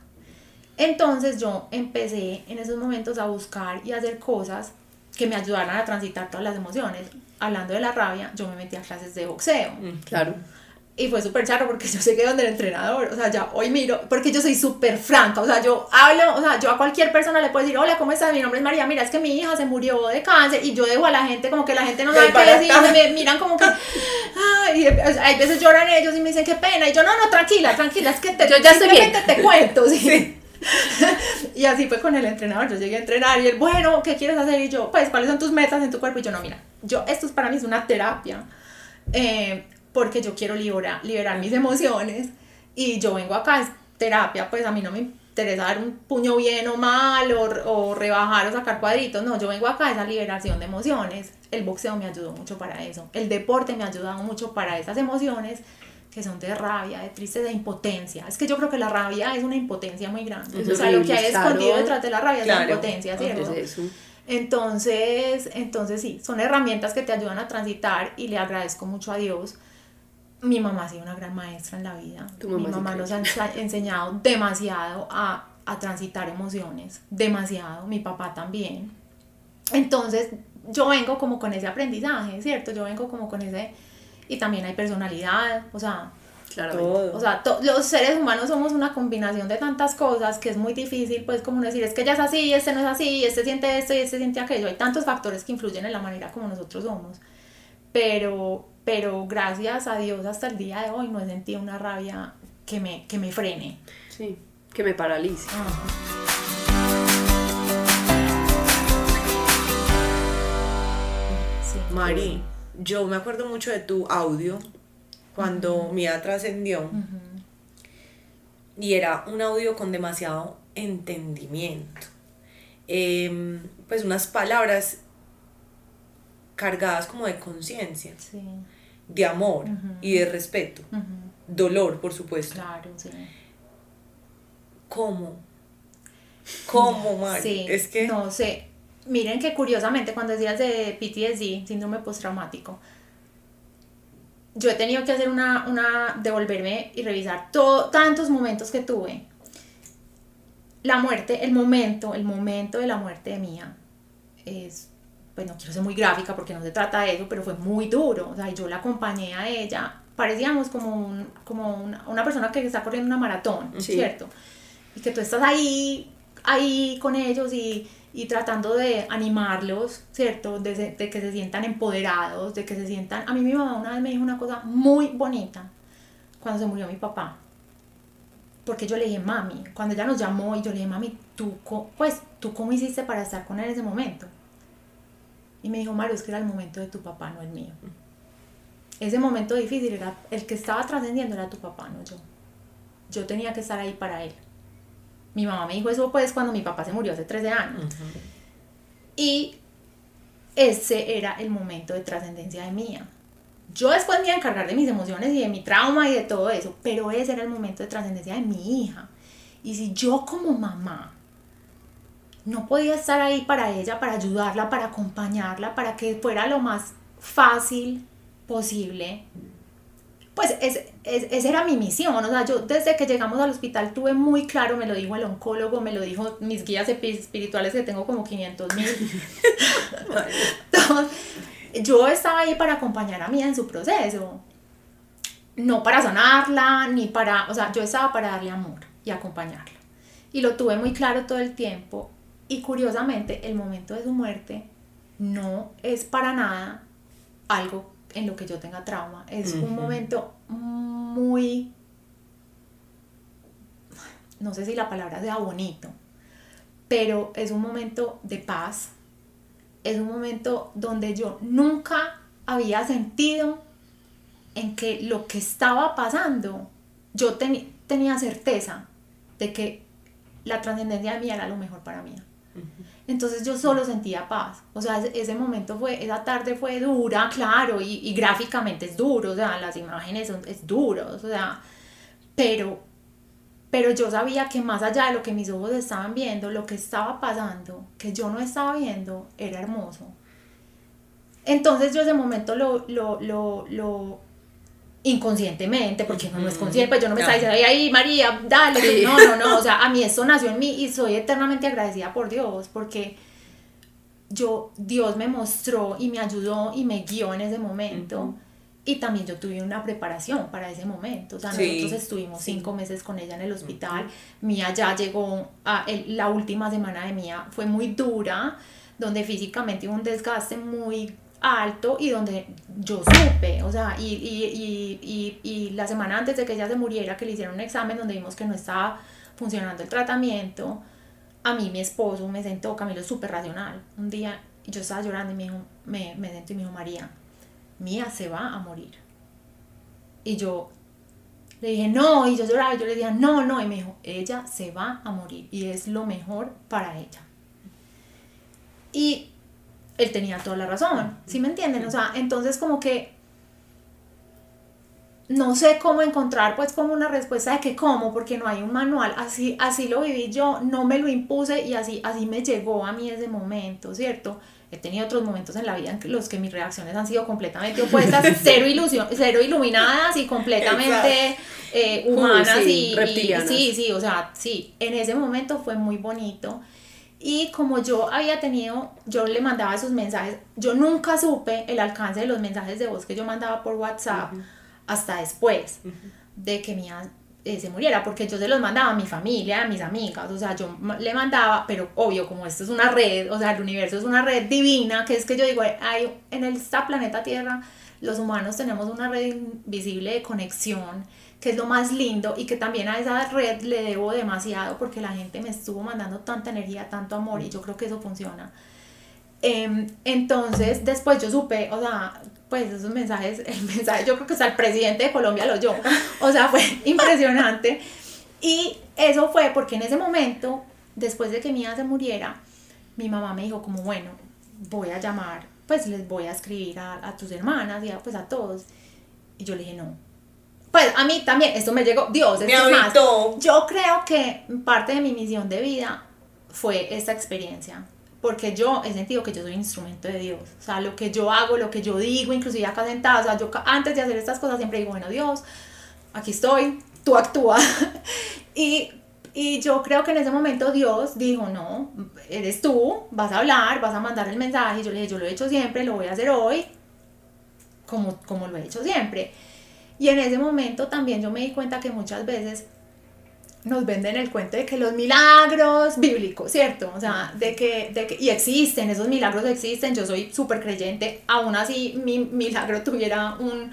Entonces yo empecé en esos momentos a buscar y a hacer cosas que me ayudaran a transitar todas las emociones hablando de la rabia, yo me metí a clases de boxeo. Mm, claro. y fue súper charro porque yo sé que donde el entrenador, o sea, ya hoy miro, porque yo soy súper franca, o sea, yo hablo, o sea, yo a cualquier persona le puedo decir, hola, ¿cómo estás? Mi nombre es María, mira, es que mi hija se murió de cáncer y yo dejo a la gente como que la gente no sabe qué decir, y me miran como que, ay, hay veces lloran ellos y me dicen, qué pena, y yo, no, no, tranquila, tranquila, es que te, yo ya estoy bien. te cuento, ¿sí? y así fue con el entrenador, yo llegué a entrenar y él, bueno, ¿qué quieres hacer? Y yo, pues, ¿cuáles son tus metas en tu cuerpo? Y yo, no, mira, yo, esto es para mí es una terapia. Eh, porque yo quiero liberar, liberar mis emociones y yo vengo acá, es terapia, pues a mí no me interesa dar un puño bien o mal o, o rebajar o sacar cuadritos, no, yo vengo acá a esa liberación de emociones. El boxeo me ayudó mucho para eso, el deporte me ha ayudado mucho para esas emociones que son de rabia, de tristeza, de impotencia. Es que yo creo que la rabia es una impotencia muy grande. o sea, lo que hay escondido detrás de la rabia es la impotencia, ¿cierto? Entonces, entonces sí, son herramientas que te ayudan a transitar y le agradezco mucho a Dios mi mamá ha sido una gran maestra en la vida. Mi mamá nos ha enseñado demasiado a, a transitar emociones, demasiado, mi papá también. Entonces, yo vengo como con ese aprendizaje, ¿cierto? Yo vengo como con ese... Y también hay personalidad, o sea... Claro. O sea, los seres humanos somos una combinación de tantas cosas que es muy difícil, pues, como decir, es que ella es así, este no es así, este siente esto y este siente aquello. Hay tantos factores que influyen en la manera como nosotros somos. Pero, pero gracias a Dios hasta el día de hoy no he sentido una rabia que me, que me frene. Sí, que me paralice. Mari, yo me acuerdo mucho de tu audio cuando Mía trascendió. Y era un audio con demasiado entendimiento. Em, pues unas palabras cargadas como de conciencia. Sí de amor y de respeto. Dolor, por supuesto. Claro, sí. ¿Cómo? ¿Cómo, Mari? es que... No sé. Miren que curiosamente cuando decías de PTSD, síndrome postraumático, yo he tenido que hacer una, una devolverme y revisar todo, tantos momentos que tuve. La muerte, el momento, el momento de la muerte de mía es pues no quiero ser muy gráfica porque no se trata de eso, pero fue muy duro. O sea, yo la acompañé a ella, parecíamos como, un, como una, una, persona que está corriendo una maratón, ¿cierto? Y que tú estás ahí, ahí con ellos y, y tratando de animarlos, ¿cierto? De, que se sientan empoderados, de que se sientan... A mí mi mamá una vez me dijo una cosa muy bonita cuando se murió mi papá. Porque yo le dije, mami, cuando ella nos llamó y yo le dije, mami, tú, pues, ¿tú cómo hiciste para estar con él en ese momento? Y me dijo, Mario, es que era el momento de tu papá, no el mío. Ese momento difícil era el que estaba trascendiendo era tu papá, no yo. Yo tenía que estar ahí para él. Mi mamá me dijo eso pues cuando mi papá se murió hace 13 años. Y ese era el momento de trascendencia de mía. Yo después me iba a encargar de mis emociones y de mi trauma y de todo eso, pero ese era el momento de trascendencia de mi hija. Y si yo como mamá no podía estar ahí para ella, para ayudarla, para acompañarla, para que fuera lo más fácil posible. Pues esa es, era mi misión, o sea, yo desde que llegamos al hospital tuve muy claro, me lo dijo el oncólogo, me lo dijo mis guías espirituales que tengo como 500 mil. yo estaba ahí para acompañar a mí en su proceso, no para sanarla, ni para, o sea, yo estaba para darle amor y acompañarla. Y lo tuve muy claro todo el tiempo y curiosamente, el momento de su muerte no es para nada algo en lo que yo tenga trauma. Es un momento muy, no sé si la palabra sea bonito, pero es un momento de paz. Es un momento donde yo nunca había sentido en que lo que estaba pasando, yo tenía certeza de que la trascendencia de mí era lo mejor para mí. Entonces yo solo sentía paz. O sea, ese momento fue, esa tarde fue dura, claro, y, gráficamente es duro, o sea, las imágenes son es duro, o sea, pero, pero yo sabía que más allá de lo que mis ojos estaban viendo, lo que estaba pasando, que yo no estaba viendo, era hermoso. Entonces yo ese momento lo, lo, lo, lo inconscientemente, porque no, no es consciente, pues yo no me estaba diciendo, ay, María, dale, no, no, no, o sea, a mí esto nació en mí y soy eternamente agradecida por Dios, porque yo, Dios me mostró y me ayudó y me guió en ese momento y también yo tuve una preparación para ese momento. O sea, nosotros estuvimos cinco meses con ella en el hospital. Mía ya llegó, a la última semana de Mía fue muy dura, donde físicamente hubo un desgaste muy alto y donde yo supe, o sea, y, y, y, y, la semana antes de que ella se muriera, que le hicieron un examen donde vimos que no estaba funcionando el tratamiento, a mí mi esposo me sentó, Camilo, súper racional. Un día yo estaba llorando y me, dijo, me, me sentó y me dijo, María, Mía se va a morir. Y yo le dije, no, y yo lloraba, y yo le dije, no, no, y me dijo, ella se va a morir y es lo mejor para ella. Y él tenía toda la razón, ¿sí me entienden? O sea, entonces como que no sé cómo encontrar pues como una respuesta de que cómo, porque no hay un manual, así, así lo viví yo, no me lo impuse y así, así me llegó a mí ese momento, ¿cierto? He tenido otros momentos en la vida en los que mis reacciones han sido completamente opuestas, cero, ilusión, cero iluminadas y completamente eh, humanas y, y, sí, sí, o sea, sí, en ese momento fue muy bonito. Y como yo había tenido, yo le mandaba esos mensajes, yo nunca supe el alcance de los mensajes de voz que yo mandaba por WhatsApp hasta después de que mi eh, se muriera, porque yo se los mandaba a mi familia, a mis amigas, o sea, yo le mandaba, pero obvio, como esto es una red, o sea, el universo es una red divina, que es que yo digo, hay, en esta planeta Tierra, los humanos tenemos una red invisible de conexión, que es lo más lindo y que también a esa red le debo demasiado porque la gente me estuvo mandando tanta energía, tanto amor y yo creo que eso funciona. Em, entonces, después yo supe, o sea, pues esos mensajes, el mensaje, yo creo que hasta el presidente de Colombia lo oyó, o sea, fue impresionante. Y eso fue porque en ese momento, después de que mi hija se muriera, mi mamá me dijo como, bueno, voy a llamar, pues les voy a escribir a, a tus hermanas y a, pues a todos. Y yo le dije, no. Pues a mí también, esto me llegó, Dios, es más. Yo creo que parte de mi misión de vida fue esta experiencia porque yo he sentido que yo soy instrumento de Dios. O sea, lo que yo hago, lo que yo digo, inclusive acá sentada, o sea, yo antes de hacer estas cosas siempre digo, bueno, Dios, aquí estoy, tú actúa. y, y yo creo que en ese momento Dios dijo, no, eres tú, vas a hablar, vas a mandar el mensaje. Y yo le dije, yo lo he hecho siempre, lo voy a hacer hoy, como, como lo he hecho siempre. Y en ese momento también yo me di cuenta que muchas veces nos venden el cuento de que los milagros bíblicos, ¿cierto? O sea, de que, de que y existen, esos milagros existen, yo soy súper creyente, aún así mi milagro tuviera un,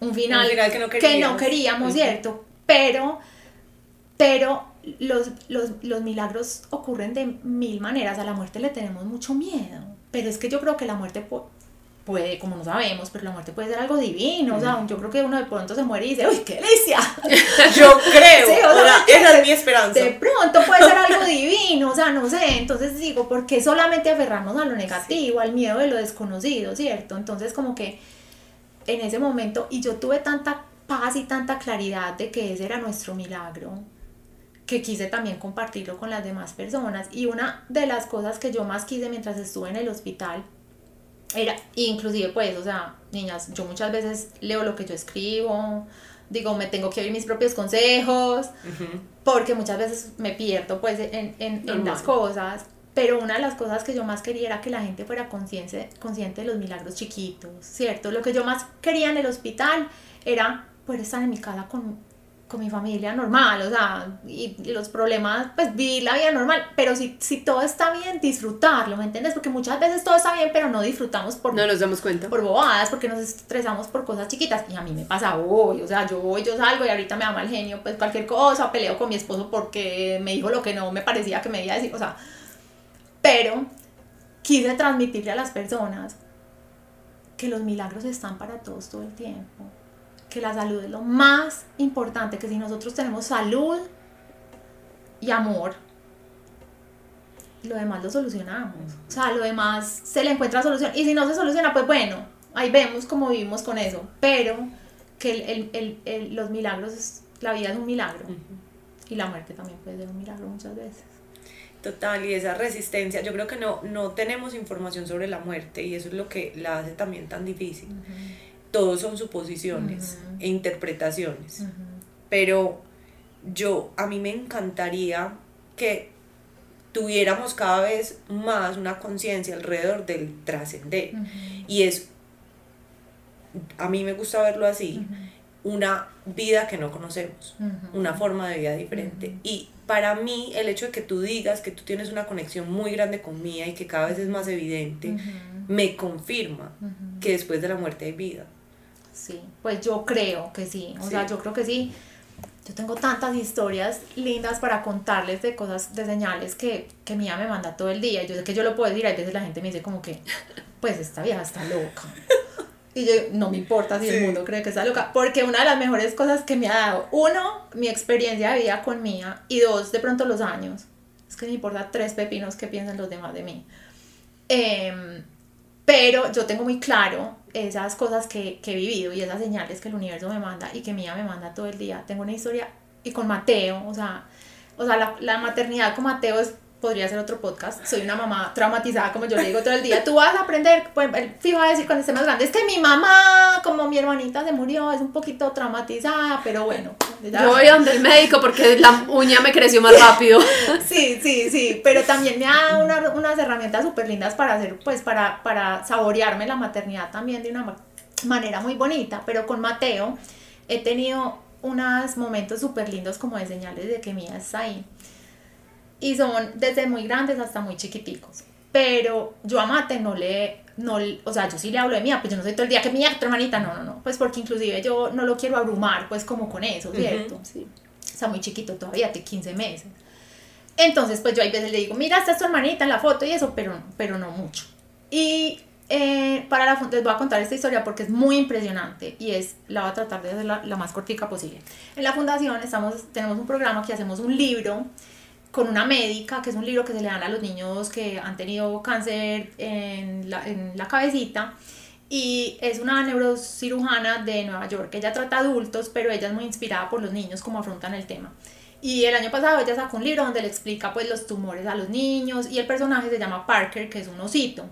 un final, que, no que no, queríamos, ¿cierto? Pero, pero los, los, los milagros ocurren de mil maneras, a la muerte le tenemos mucho miedo, pero es que yo creo que la muerte puede, como no sabemos, pero la muerte puede ser algo divino, o sea, yo creo que uno de pronto se muere y dice, uy, qué delicia. Yo creo, sí, o sea, esa es mi esperanza. De pronto puede ser algo divino, o sea, no sé, entonces digo, ¿por qué solamente aferrarnos a lo negativo, al miedo de lo desconocido, cierto? Entonces como que en ese momento, y yo tuve tanta paz y tanta claridad de que ese era nuestro milagro, que quise también compartirlo con las demás personas. Y una de las cosas que yo más quise mientras estuve en el hospital era, inclusive pues, o sea, niñas, yo muchas veces leo lo que yo escribo, digo, me tengo que oír mis propios consejos, porque muchas veces me pierdo pues en, en, en, las cosas, pero una de las cosas que yo más quería era que la gente fuera consciente, consciente de los milagros chiquitos, ¿cierto? Lo que yo más quería en el hospital era poder estar en mi casa con con mi familia normal, o sea, y, los problemas, pues vivir la vida normal, pero si, si todo está bien, disfrutarlo, ¿me entiendes? Porque muchas veces todo está bien, pero no disfrutamos por... No nos damos cuenta. Por bobadas, porque nos estresamos por cosas chiquitas, y a mí me pasa hoy, o sea, yo voy, yo salgo y ahorita me da mal genio, pues cualquier cosa, peleo con mi esposo porque me dijo lo que no me parecía que me iba a decir, o sea, pero quise transmitirle a las personas que los milagros están para todos todo el tiempo que la salud es lo más importante, que si nosotros tenemos salud y amor, lo demás lo solucionamos. O sea, lo demás se le encuentra solución. Y si no se soluciona, pues bueno, ahí vemos cómo vivimos con eso. Pero que el, el, el, los milagros, la vida es un milagro. Y la muerte también puede ser un milagro muchas veces. Total, y esa resistencia, yo creo que no, no tenemos información sobre la muerte y eso es lo que la hace también tan difícil todos son suposiciones e interpretaciones. Pero yo, a mí me encantaría que tuviéramos cada vez más una conciencia alrededor del trascender. Y es a mí me gusta verlo así, una vida que no conocemos, una forma de vida diferente. Y para mí el hecho de que tú digas que tú tienes una conexión muy grande con Mía y que cada vez es más evidente, me confirma que después de la muerte hay vida. Sí, pues yo creo que sí, o sea, yo creo que sí. Yo tengo tantas historias lindas para contarles de cosas, de señales que, que Mía me manda todo el día. Yo sé que yo lo puedo decir, a veces la gente me dice como que, pues esta vieja está loca. Y yo, no me importa si el mundo cree que está loca, porque una de las mejores cosas que me ha dado, uno, mi experiencia de vida con Mía, y dos, de pronto los años. Es que me importa tres pepinos que piensen los demás de mí. Eh, pero yo tengo muy claro esas cosas que, que, he vivido y esas señales que el universo me manda y que Mía me manda todo el día. Tengo una historia y con Mateo, o sea, o sea la, la maternidad con Mateo es podría ser otro podcast. Soy una mamá traumatizada, como yo le digo todo el día. Tú vas a aprender, pues, fijo a decir cuando esté más grande, es que mi mamá, como mi hermanita se murió, es un poquito traumatizada, pero bueno. Yo voy donde el médico porque la uña me creció más rápido. sí, sí, sí, pero también me da una, unas herramientas súper lindas para hacer, pues, para, para saborearme la maternidad también de una manera muy bonita, pero con Mateo he tenido unos momentos súper lindos como de señales de que Mía está ahí y son desde muy grandes hasta muy chiquiticos. Pero yo a Mate no le, no, o sea, yo sí le hablo de mía, pues yo no soy todo el día que mía, tu hermanita, no, no, no, pues porque inclusive yo no lo quiero abrumar, pues como con eso, ¿cierto? sí. Está muy chiquito todavía, de 15 meses. Entonces, pues yo a veces le digo, mira, esta es tu hermanita en la foto y eso, pero, pero no mucho. Y eh, para la les voy a contar esta historia porque es muy impresionante y es la voy a tratar de hacer la, la más cortica posible. En la fundación estamos, tenemos un programa que hacemos un libro con una médica, que es un libro que se le dan a los niños que han tenido cáncer en la, en la cabecita. Y es una neurocirujana de Nueva York. Ella trata adultos, pero ella es muy inspirada por los niños, como afrontan el tema. Y el año pasado ella sacó un libro donde le explica pues los tumores a los niños y el personaje se llama Parker, que es un osito.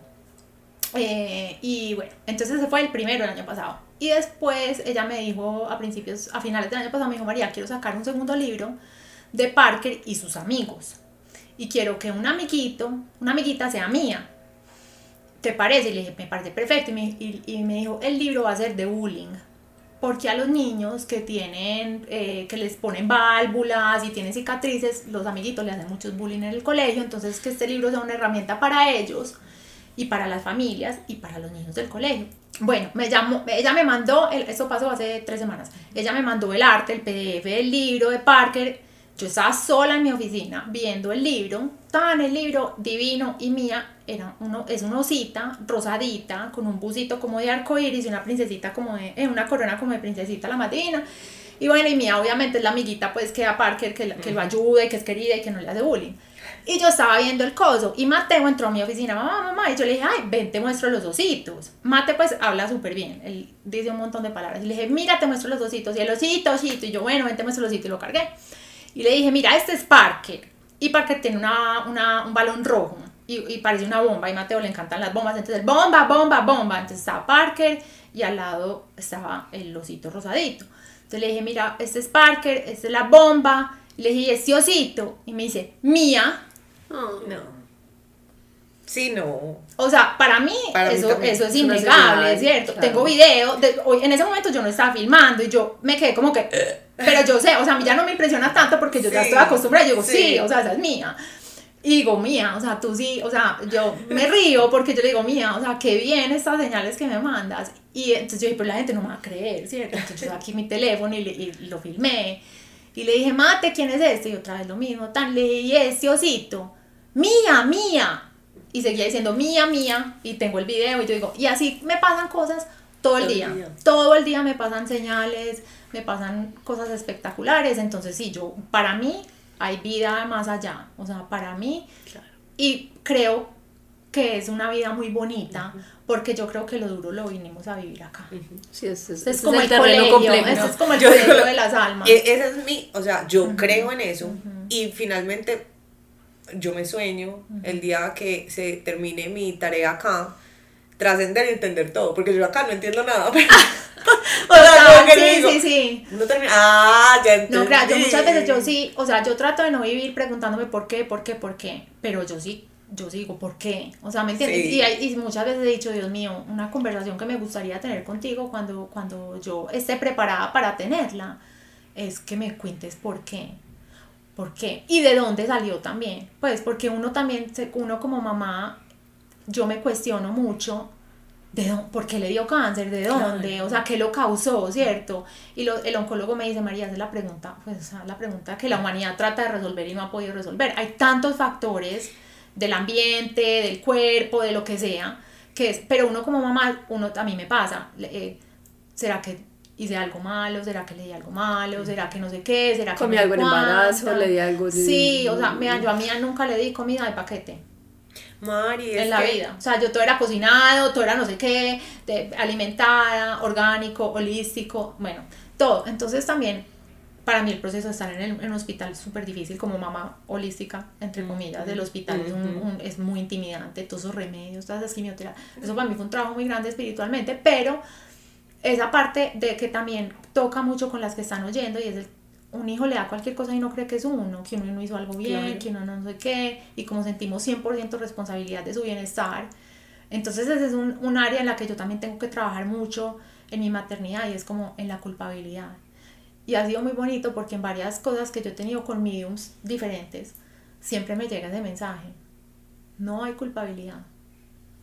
Eh, y bueno, entonces ese fue el primero el año pasado. Y después ella me dijo a principios, a finales del año pasado, me dijo, María, quiero sacar un segundo libro de Parker y sus amigos. Y quiero que un amiguito, una amiguita sea mía. ¿Te parece? Y le dije, me parece perfecto. Y me, y, me dijo, el libro va a ser de bullying. Porque a los niños que tienen, eh, que les ponen válvulas y tienen cicatrices, los amiguitos le hacen muchos bullying en el colegio. Entonces que este libro sea una herramienta para ellos y para las familias y para los niños del colegio. Bueno, me llamó, ella me mandó, el, esto pasó hace tres semanas, ella me mandó el arte, el PDF del libro de Parker yo estaba sola en mi oficina viendo el libro, tan el libro divino y mía era uno, es una osita rosadita con un busito como de arco iris y una princesita como de, eh, una corona como de princesita la madrina. Y bueno, y mía obviamente es la amiguita pues que a Parker, que, que lo ayuda y que es querida y que no le hace bullying. Y yo estaba viendo el coso y Mateo entró a mi oficina, mamá, mamá, y yo le dije, ay, ven, te muestro los ositos. Mate pues habla súper bien, él dice un montón de palabras. Y le dije, mira, te muestro los ositos. Y el osito, osito. Y yo, bueno, ven, te muestro los ositos y lo cargué. Y le dije, mira, este es Parker. Y Parker tiene una, una, un balón rojo y, y, parece una bomba. Y Mateo le encantan las bombas. Entonces, bomba, bomba, bomba. Entonces estaba Parker y al lado estaba el osito rosadito. Entonces le dije, mira, este es Parker, esta es la bomba. Y le dije, este osito. Y me dice, mía. Oh, no. Sí, no. O sea, para mí, eso, eso es innegable, es cierto. Tengo video, de, hoy, en ese momento yo no estaba filmando y yo me quedé como que, pero yo sé, o sea, a mí ya no me impresiona tanto porque yo ya estoy acostumbrada, yo digo, sí. o sea, esa es mía. Y digo, mía, o sea, tú sí, o sea, yo me río porque yo le digo, mía, o sea, qué bien estas señales que me mandas. Y entonces yo dije, pero la gente no me va a creer, ¿cierto? Entonces yo aquí mi teléfono y, y lo filmé. Y le dije, mate, ¿quién es este? Y otra vez lo mismo, tan le dije, ese osito. Mía, mía y seguía diciendo mía, mía, y tengo el video, y yo digo, y así me pasan cosas todo el día. Todo el día me pasan señales, me pasan cosas espectaculares, entonces sí, yo, para mí hay vida más allá, o sea, para mí, y creo que es una vida muy bonita, porque yo creo que lo duro lo vinimos a vivir acá. Sí, es, es, como el, terreno complejo. es como el colegio de las almas. E, ese es mi, o sea, yo creo en eso, y finalmente yo me sueño el día que se termine mi tarea acá, trascender y entender todo, porque yo acá no entiendo nada. o sea, sí, sí, sí. No termina. Ah, ya entendí. No, claro, yo muchas veces yo sí, o sea, yo trato de no vivir preguntándome por qué, por qué, por qué, pero yo sí yo digo, ¿por qué? O sea, ¿me entiendes? Y, y, muchas veces he dicho, Dios mío, una conversación que me gustaría tener contigo cuando, cuando yo esté preparada para tenerla, es que me cuentes por qué. ¿Por qué? Y de dónde salió también. Pues porque uno también, uno como mamá, yo me cuestiono mucho ¿de dónde, ¿por qué le dio cáncer? ¿De dónde? O sea, ¿qué lo causó, cierto? Y lo, el oncólogo me dice, María, es la pregunta, pues la pregunta que la humanidad trata de resolver y no ha podido resolver. Hay tantos factores del ambiente, del cuerpo, de lo que sea, que es, pero uno como mamá, uno a mí me pasa, eh, ¿será que hice algo malo? ¿Será que le di algo malo? ¿Será que no sé qué? ¿Será que comí algo en embarazo? ¿Le di algo? Sí, o sea, mira, yo a mí nunca le di comida de paquete Mari, en la vida. O sea, yo todo era cocinado, todo era no sé qué, de, alimentada, orgánico, holístico, bueno, todo. Entonces también para mí el proceso de estar en, el, en un hospital es súper difícil como mamá holística, entre comillas, del hospital es, un, es muy intimidante, todos esos remedios, todas esas quimioterapias. Eso para mí fue un trabajo muy grande espiritualmente, pero esa parte de que también toca mucho con las que están oyendo y es el un hijo le da cualquier cosa y no cree que es uno, que uno no hizo algo bien, que uno no sé qué, y como sentimos 100% responsabilidad de su bienestar. Entonces ese es un, un, área en la que yo también tengo que trabajar mucho en mi maternidad y es como en la culpabilidad. Y ha sido muy bonito porque en varias cosas que yo he tenido con mediums diferentes, siempre me llega ese mensaje. No hay culpabilidad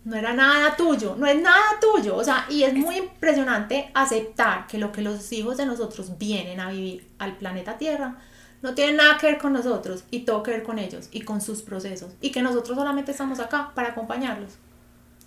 no era nada tuyo, no es nada tuyo. O sea, y es muy impresionante aceptar que lo que los hijos de nosotros vienen a vivir al planeta Tierra no tiene nada que ver con nosotros y todo que ver con ellos y con sus procesos. Y que nosotros solamente estamos acá para acompañarlos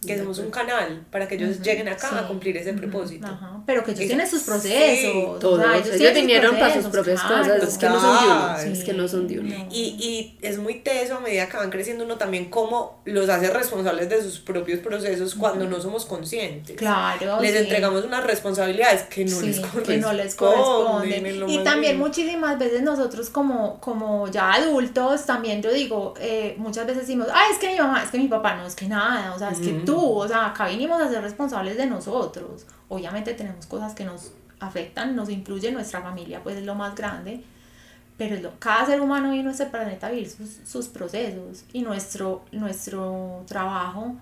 que somos un canal para que ellos lleguen acá a cumplir ese propósito. Pero que ellos tienen sus procesos. todos. ellos, vinieron para sus propias cosas. Es que no son de uno. es que no son de uno. Y, y es muy teso a medida que van creciendo uno también cómo los hace responsables de sus propios procesos cuando no somos conscientes. Claro. Les entregamos unas responsabilidades que no les corresponden. Que no les corresponden. Y también muchísimas veces nosotros como, como ya adultos, también yo digo, eh, muchas veces decimos, ay, es que mi mamá, es que mi papá, no, es que nada, o sea, es que tú o sea, acá vinimos a ser responsables de nosotros. Obviamente tenemos cosas que nos afectan, nos influyen, nuestra familia pues es lo más grande, pero lo, cada ser humano vino a este planeta a vivir sus, sus, procesos y nuestro, nuestro trabajo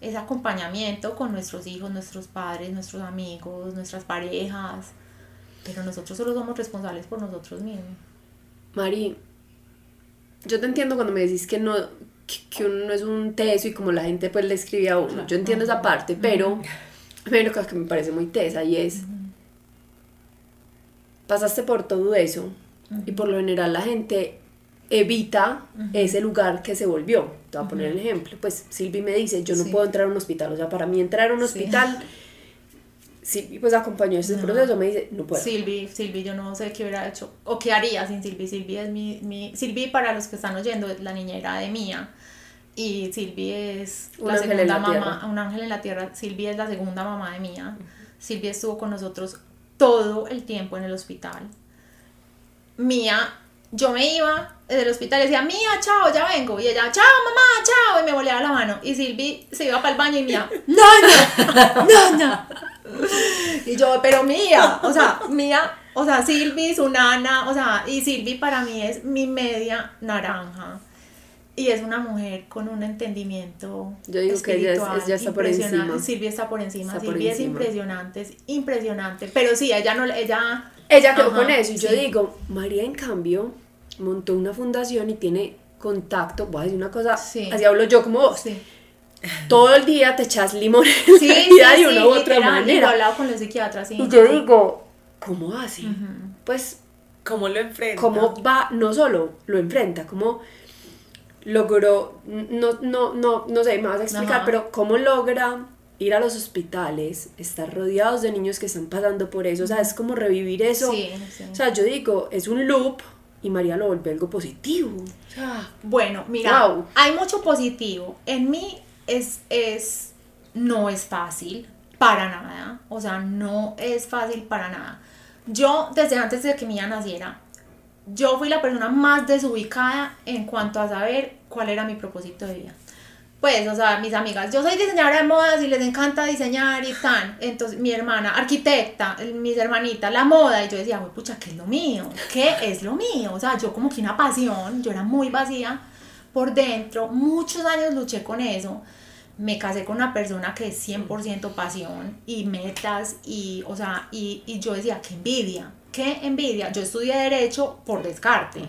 es acompañamiento con nuestros hijos, nuestros padres, nuestros amigos, nuestras parejas, pero nosotros solo somos responsables por nosotros mismos. Mari, yo te entiendo cuando me decís que no, que uno no es un teso y como la gente pues le escribe a uno. Yo entiendo esa parte, pero pero que me parece muy tesa y es pasaste por todo eso y por lo general la gente evita ese lugar que se volvió. Te voy a poner el ejemplo. Pues Silvi me dice, yo no puedo entrar a un hospital. O sea, para mí entrar a un hospital Silvi pues acompañó ese proceso, me dice, no puedo. Silvi, Silvi, yo no sé qué hubiera hecho o qué haría sin Silvi. Silvi es mi, mi Silvi para los que están oyendo es la niñera de Mía y Silvi es la segunda mamá, un ángel en la tierra. Silvi es la segunda mamá de Mía. Silvi estuvo con nosotros todo el tiempo en el hospital. Mía, yo me iba del hospital y decía, Mía, chao, ya vengo. Y ella, chao, mamá, chao. Y me volea la mano. Y Silvi se iba para el baño y Mía, no, no, no, no. Y yo, pero Mía, o sea, Mía, o sea, Silvi, su nana, o sea, y Silvi para mí es mi media naranja. Y es una mujer con un entendimiento. Yo digo que ella, está por encima. Silvia está por encima. Silvia es impresionante, es impresionante. Pero sí, ella no, ella. Ella quedó con eso. Y yo digo, María, en cambio, montó una fundación y tiene contacto. Voy a decir una cosa, así hablo yo como vos. Todo el día te echas limón sí, de una u otra manera. he hablado con los psiquiatras. y yo digo, ¿cómo hace? Pues. ¿Cómo lo enfrenta? ¿Cómo va? No solo lo enfrenta, como logró, no, no, no, no sé, me vas a explicar, pero cómo logra ir a los hospitales, estar rodeados de niños que están pasando por eso, o sea, es como revivir eso. O sea, yo digo, es un loop y María lo vuelve algo positivo. bueno, mira, hay mucho positivo. En mí es, es, no es fácil, para nada. O sea, no es fácil para nada. Yo, desde antes de que Mía naciera, yo fui la persona más desubicada en cuanto a saber cuál era mi propósito de vida. Pues, o sea, mis amigas, yo soy diseñadora de modas y les encanta diseñar y tan. Entonces, mi hermana, arquitecta, mis hermanitas, la moda. Y yo decía, uy, pucha, ¿qué es lo mío? ¿Qué es lo mío? O sea, yo como que una pasión, yo era muy vacía por dentro, muchos años luché con eso. Me casé con una persona que es 100% pasión y metas y, o sea, y, y yo decía, qué envidia, qué envidia. Yo estudié Derecho por descarte,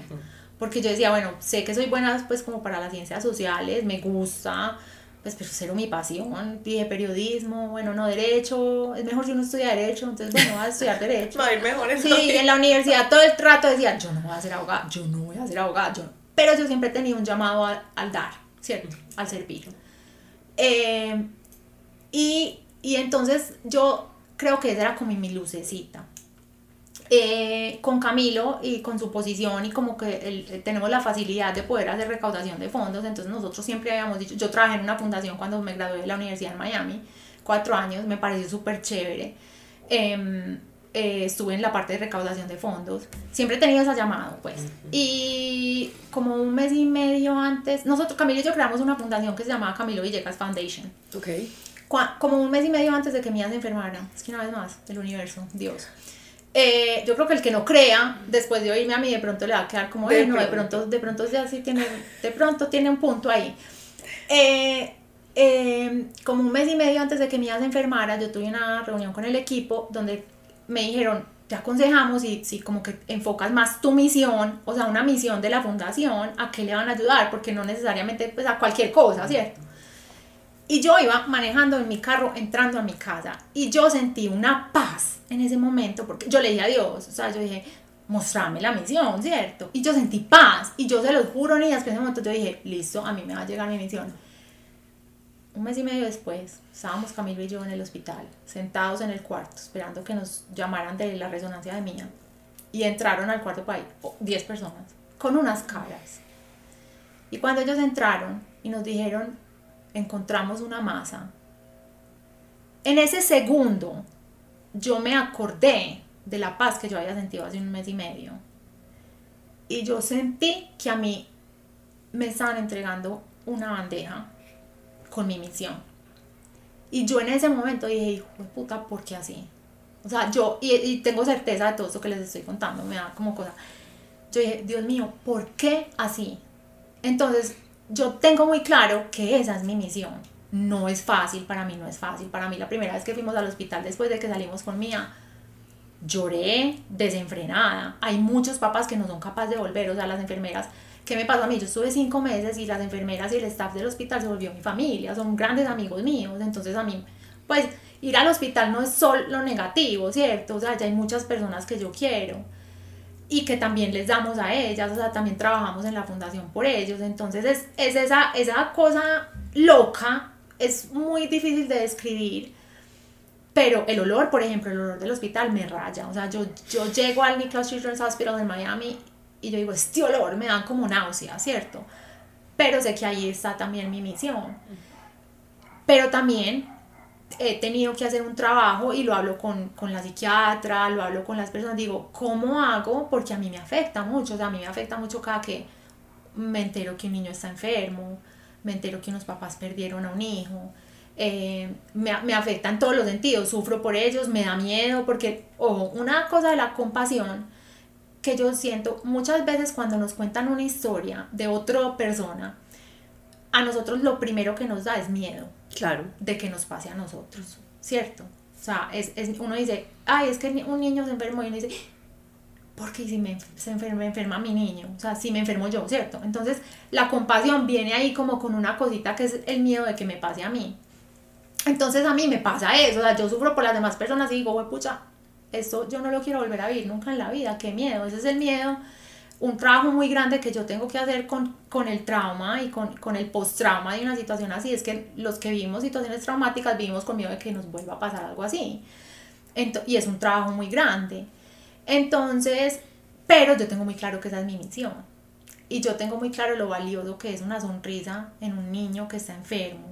porque yo decía, bueno, sé que soy buena pues como para las ciencias sociales, me gusta, pues pero cero mi pasión, dije periodismo, bueno, no derecho, es mejor si uno estudia derecho, entonces bueno, voy a estudiar derecho. Va a ir mejor Sí, en la universidad todo el trato decía, yo no voy a ser abogada, yo no voy a ser abogada, yo Pero yo siempre tenía un llamado al dar, ¿cierto? Al servir. Eh, y, y entonces yo creo que esa era como mi lucecita. Eh, con Camilo y con su posición y como que tenemos la facilidad de poder hacer recaudación de fondos, entonces nosotros siempre habíamos dicho, yo trabajé en una fundación cuando me gradué de la Universidad de Miami, cuatro años, me pareció súper chévere. Em, eh, estuve en la parte de recaudación de fondos, siempre he tenido esa llamada, pues. Y como un mes y medio antes, nosotros, Camilo y yo creamos una fundación que se llamaba Camilo Villegas Foundation. Ok. Como un mes y medio antes de que Mía se enfermara, es que una vez más, el universo, Dios. Eh, yo creo que el que no crea, después de oírme a mí, de pronto le va a quedar como, de, no, de pronto, de pronto ya sí tiene, de pronto tiene un punto ahí. Eh, eh, como un mes y medio antes de que mi hija se enfermara, yo tuve una reunión con el equipo donde me dijeron, te aconsejamos y si como que enfocas más tu misión, o sea, una misión de la fundación, a qué le van a ayudar, porque no necesariamente pues a cualquier cosa, ¿cierto? Y yo iba manejando en mi carro, entrando a mi casa, y yo sentí una paz en ese momento, porque yo le dije a Dios, o sea, yo dije, mostrame la misión, ¿cierto? Y yo sentí paz, y yo se los juro, niñas, que en ese momento yo dije, listo, a mí me va a llegar mi misión. Un mes y medio después, estábamos Camilo y yo en el hospital, sentados en el cuarto, esperando que nos llamaran de la resonancia de mía. Y entraron al cuarto para 10 personas, con unas caras. Y cuando ellos entraron y nos dijeron, encontramos una masa. En ese segundo, yo me acordé de la paz que yo había sentido hace un mes y medio. Y yo sentí que a mí me estaban entregando una bandeja con mi misión. Y yo en ese momento dije, hijo de puta, ¿por qué así? O sea, yo, y, y, tengo certeza de todo esto que les estoy contando, me da como cosa. Yo dije, Dios mío, ¿por qué así? Entonces, yo tengo muy claro que esa es mi misión. No es fácil, para mí no es fácil. Para mí la primera vez que fuimos al hospital después de que salimos con Mía, lloré desenfrenada. Hay muchos papás que no son capaces de volver, o sea, las enfermeras. ¿Qué me pasó a mí? Yo estuve cinco meses y las enfermeras y el staff del hospital se volvió mi familia, son grandes amigos míos. Entonces a mí, pues ir al hospital no es solo lo negativo, ¿cierto? O sea, ya hay muchas personas que yo quiero y que también les damos a ellas, o sea, también trabajamos en la fundación por ellos. Entonces es, es esa, esa cosa loca, es muy difícil de describir, pero el olor, por ejemplo, el olor del hospital me raya. O sea, yo, yo llego al Nicholas Children's Hospital de Miami y yo digo, este olor me da como náusea, ¿cierto? Pero sé que ahí está también mi misión. Pero también he tenido que hacer un trabajo y lo hablo con, con, la psiquiatra, lo hablo con las personas, digo, ¿cómo hago? Porque a mí me afecta mucho, o sea, a mí me afecta mucho cada que me entero que un niño está enfermo, me entero que unos papás perdieron a un hijo, eh, me, me, afecta en todos los sentidos, sufro por ellos, me da miedo, porque, ojo, una cosa de la compasión que yo siento muchas veces cuando nos cuentan una historia de otra persona, a nosotros lo primero que nos da es miedo Claro. De que nos pase a nosotros, ¿cierto? O sea, es, es, uno dice, ay, es que un niño se enfermó y uno dice, ¿por qué si me, se enferma, enferma mi niño? O sea, si me enfermo yo, ¿cierto? Entonces, la compasión viene ahí como con una cosita que es el miedo de que me pase a mí. Entonces, a mí me pasa eso, o sea, yo sufro por las demás personas y digo, pucha, esto yo no lo quiero volver a vivir nunca en la vida, qué miedo, ese es el miedo un trabajo muy grande que yo tengo que hacer con, con el trauma y con, con el post-trauma de una situación así. Es que los que vivimos situaciones traumáticas vivimos con miedo de que nos vuelva a pasar algo así. y es un trabajo muy grande. Entonces, pero yo tengo muy claro que esa es mi misión. Y yo tengo muy claro lo valioso que es una sonrisa en un niño que está enfermo.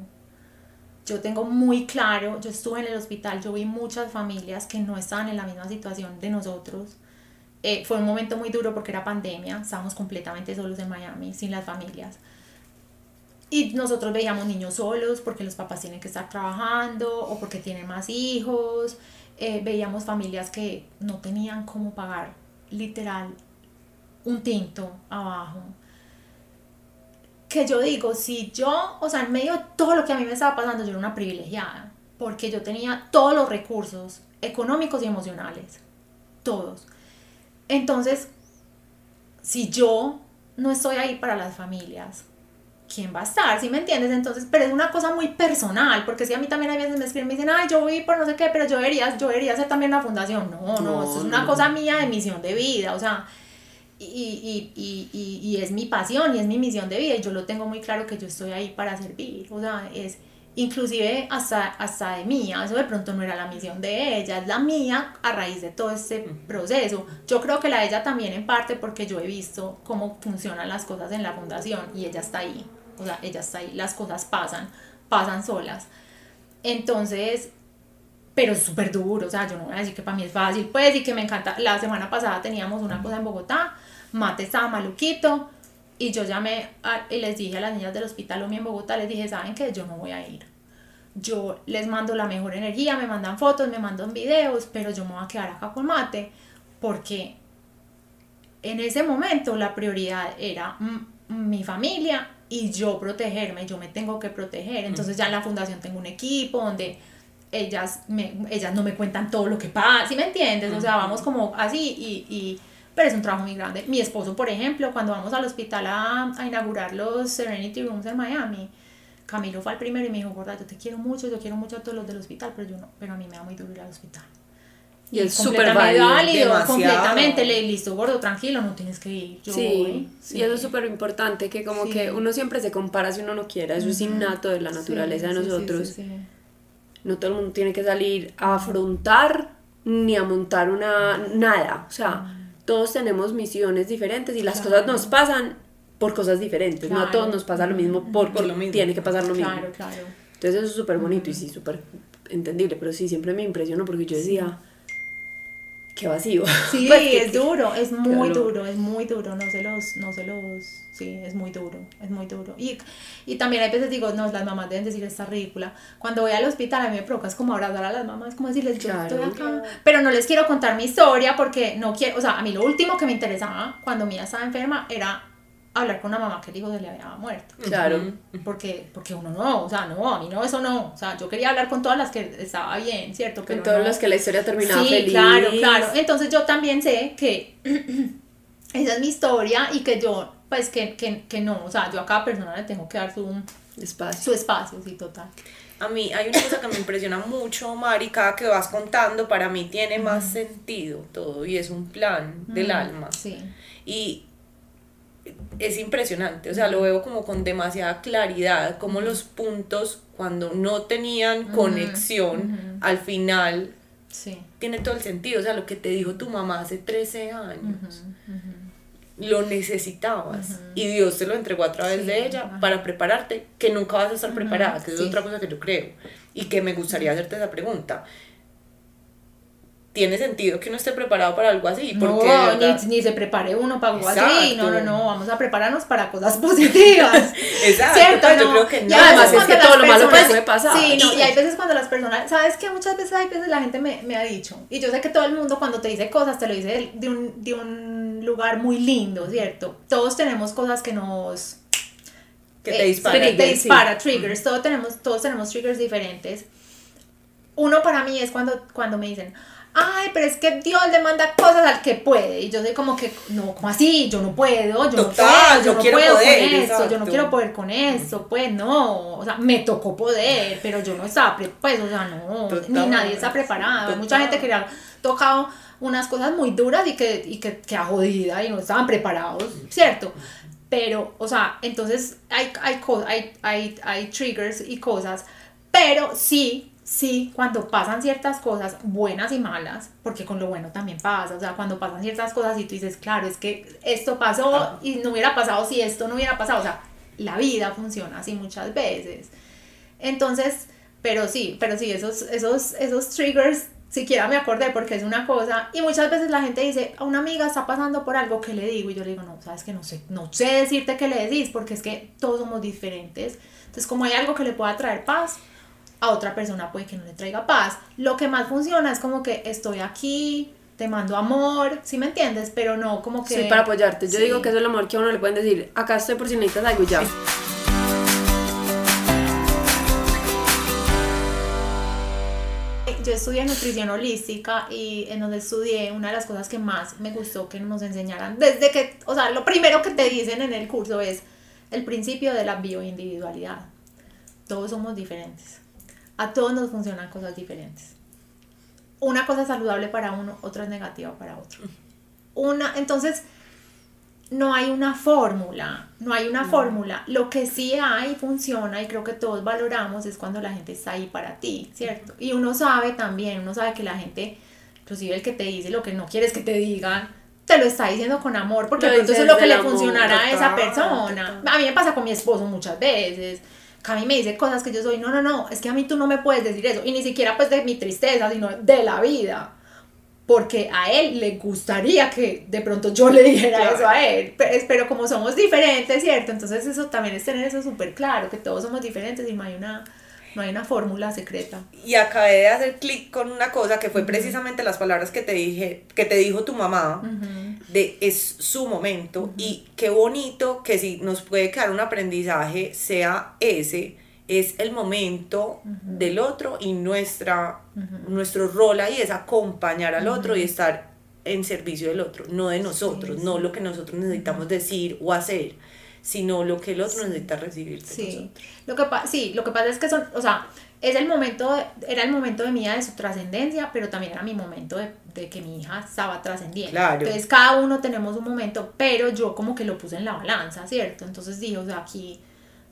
Yo tengo muy claro, yo estuve en el hospital, yo vi muchas familias que no estaban en la misma situación de nosotros eh, fue un momento muy duro porque era pandemia, estábamos completamente solos en Miami, sin las familias. Y nosotros veíamos niños solos porque los papás tienen que estar trabajando o porque tienen más hijos. Eh, veíamos familias que no tenían cómo pagar literal un tinto abajo. que yo digo, si yo, o sea, en medio de todo lo que a mí me estaba pasando, yo era una privilegiada, porque yo tenía todos los recursos económicos y emocionales, todos. Entonces, si yo no estoy ahí para las familias, ¿quién va a estar? ¿Sí me entiendes? Entonces, pero es una cosa muy personal, porque si a mí también a veces me escriben, me dicen, ay, yo voy por no sé qué, pero yo debería, yo debería hacer también una fundación. No, no, no eso es una cosa mía de misión de vida, o sea, y, y, y, y, es mi pasión y es mi misión de vida y yo lo tengo muy claro que yo estoy ahí para servir, o sea, es inclusive hasta, hasta de mía, eso de pronto no era la misión de ella, es la mía a raíz de todo este proceso. Yo creo que la de ella también en parte porque yo he visto cómo funcionan las cosas en la fundación y ella está ahí, o sea, ella está ahí, las cosas pasan, pasan solas. Entonces, pero es súper duro, o sea, yo no voy a decir que para mí es fácil, pues, y que me encanta. La semana pasada teníamos una cosa en Bogotá, Mate estaba maluquito y yo llamé y les dije a las niñas del hospital Omi en Bogotá, les dije, ¿saben qué? Yo no voy a ir. Yo les mando la mejor energía, me mandan fotos, me mandan videos, pero yo me voy a quedar acá con Mate porque en ese momento la prioridad era mi familia y yo protegerme, yo me tengo que proteger. Entonces ya en la fundación tengo un equipo donde ellas, me, ellas no me cuentan todo lo que pasa, ¿sí me entiendes? O sea, vamos como así y, y pero es un trabajo muy grande. Mi esposo, por ejemplo, cuando vamos al hospital a, a inaugurar los Serenity Rooms en Miami, Camilo fue al primero y me dijo, gorda, yo te quiero mucho, yo quiero mucho a todos los del hospital, pero yo no, pero a mí me da muy duro ir al hospital. Y, es súper válido, completamente, le listo, gordo, tranquilo, no tienes que ir. Yo sí, sí, y eso es súper importante, que como que uno siempre se compara si uno no quiera, eso es innato de la naturaleza de nosotros. No todo el mundo tiene que salir a afrontar ni a montar una nada, o sea, todos tenemos misiones diferentes y las cosas nos pasan por cosas diferentes, no a todos nos pasa lo mismo por, por lo mismo. tiene que pasar lo mismo. Claro, claro. Entonces eso es súper bonito y sí, súper entendible, pero sí, siempre me impresionó porque yo decía, qué vacío. Sí, pues, es duro, es muy duro, es muy duro, no se los, no se los, sí, es muy duro, es muy duro. Y, y también hay veces digo, no, las mamás deben decir, esta ridícula. Cuando voy al hospital a mí me provoca es como abrazar a las mamás, como decirles, yo estoy acá. Pero no les quiero contar mi historia porque no quiero, o sea, a mí lo último que me interesaba cuando Mía estaba enferma era hablar con una mamá que el hijo se le había muerto. Claro. Porque, porque uno no, o sea, no, a mí no, eso no. O sea, yo quería hablar con todas las que estaba bien, ¿cierto? Con todas las que la historia terminaba sí, feliz. claro, claro. Entonces yo también sé que esa es mi historia y que yo, pues que, que, que no, o sea, yo a cada persona le tengo que dar su espacio. Su espacio, sí, total. A mí hay una cosa que me impresiona mucho, Mari, cada que vas contando, para mí tiene más sentido todo y es un plan del alma. Sí. Y es impresionante, o sea, lo veo como con demasiada claridad, como los puntos cuando no tenían conexión, al final sí. tiene todo el sentido, o sea, lo que te dijo tu mamá hace 13 años, lo necesitabas y Dios te lo entregó a través de ella para prepararte, que nunca vas a estar preparada, que es otra cosa que yo creo, y que me gustaría hacerte esa pregunta tiene sentido que uno esté preparado para algo así. Porque no, ni, ni, se prepare uno para algo así. No, no, no, vamos a prepararnos para cosas positivas. Exacto, ¿Cierto? Pues, no. yo creo que no. Además es que todo lo malo que puede pasar. Sí, no, y hay veces cuando las personas, ¿sabes qué? Muchas veces hay veces la gente me, me ha dicho, y yo sé que todo el mundo cuando te dice cosas te lo dice de un, de un lugar muy lindo, ¿cierto? Todos tenemos cosas que nos... Que te dispara. Eh, te dispara, triggers. Todos tenemos, todos tenemos triggers diferentes. Uno para mí es cuando, cuando me dicen, ay, pero es que Dios le manda cosas al que puede. Y yo soy como que, no, como así? Yo no puedo, yo no puedo, yo no, puedo con eso, yo no quiero poder con eso, pues no. O sea, me tocó poder, pero yo no estaba, pues, o sea, no, ni nadie está preparado. Mucha gente que ha tocado unas cosas muy duras y que, y que, que a jodida y no estaban preparados, ¿cierto? Pero, o sea, entonces hay, hay, hay, hay, hay triggers y cosas, pero sí sí, cuando pasan ciertas cosas buenas y malas, porque con lo bueno también pasa, o sea, cuando pasan ciertas cosas y tú dices, claro, es que esto pasó y no hubiera pasado si esto no hubiera pasado, o sea, la vida funciona así muchas veces. Entonces, pero sí, pero sí, esos, esos, esos triggers, siquiera me acordé porque es una cosa, y muchas veces la gente dice, a una amiga está pasando por algo, que le digo? Y yo le digo, no, sabes que no sé, no sé decirte qué le decís, porque es que todos somos diferentes. Entonces, como hay algo que le pueda traer paz, a otra persona puede que no le traiga paz. Lo que más funciona es como que estoy aquí, te mando amor, ¿sí me entiendes? Pero no como que... Sí, para apoyarte. Yo Sí. digo que eso es el amor que a uno le pueden decir, acá estoy por si necesitas algo ya. Yo estudié nutrición holística y en donde estudié una de las cosas que más me gustó que nos enseñaran, desde que, o sea, lo primero que te dicen en el curso es el principio de la bioindividualidad. Todos somos diferentes. A todos nos funcionan cosas diferentes. Una cosa es saludable para uno, otra es negativa para otro. Una, entonces, no hay una fórmula, no hay una fórmula. Lo que sí hay, funciona y creo que todos valoramos es cuando la gente está ahí para ti, ¿cierto? Y uno sabe también, uno sabe que la gente, inclusive el que te dice lo que no quieres que te digan, te lo está diciendo con amor, porque eso es lo que le funcionará a esa persona. A mí me pasa con mi esposo muchas veces. Mí me dice cosas que yo soy, no, no, no, es que a mí tú no me puedes decir eso. Y ni siquiera pues de mi tristeza, sino de la vida porque a él le gustaría que de pronto yo le dijera Claro. eso a él, Pe- pero como somos diferentes, ¿cierto? Entonces eso también es tener eso súper claro, que todos somos diferentes y no hay una, no hay una fórmula secreta. Y acabé de hacer clic con una cosa que fue precisamente las palabras que te dije, que te dijo tu mamá, de es su momento y qué bonito que si nos puede quedar un aprendizaje sea ese, es el momento del otro y nuestra, nuestro rol ahí es acompañar al otro y estar en servicio del otro, no de nosotros, Sí, no lo que nosotros necesitamos decir o hacer, sino lo que el otro necesita recibir de Sí, nosotros. lo que, sí, lo que pasa es que son, o sea, es el momento, de- era el momento de mi hija de su trascendencia, pero también era mi momento de, de que mi hija estaba trascendiendo. Claro. Entonces cada uno tenemos un momento, pero yo como que lo puse en la balanza, ¿cierto? Entonces dije, o sea, aquí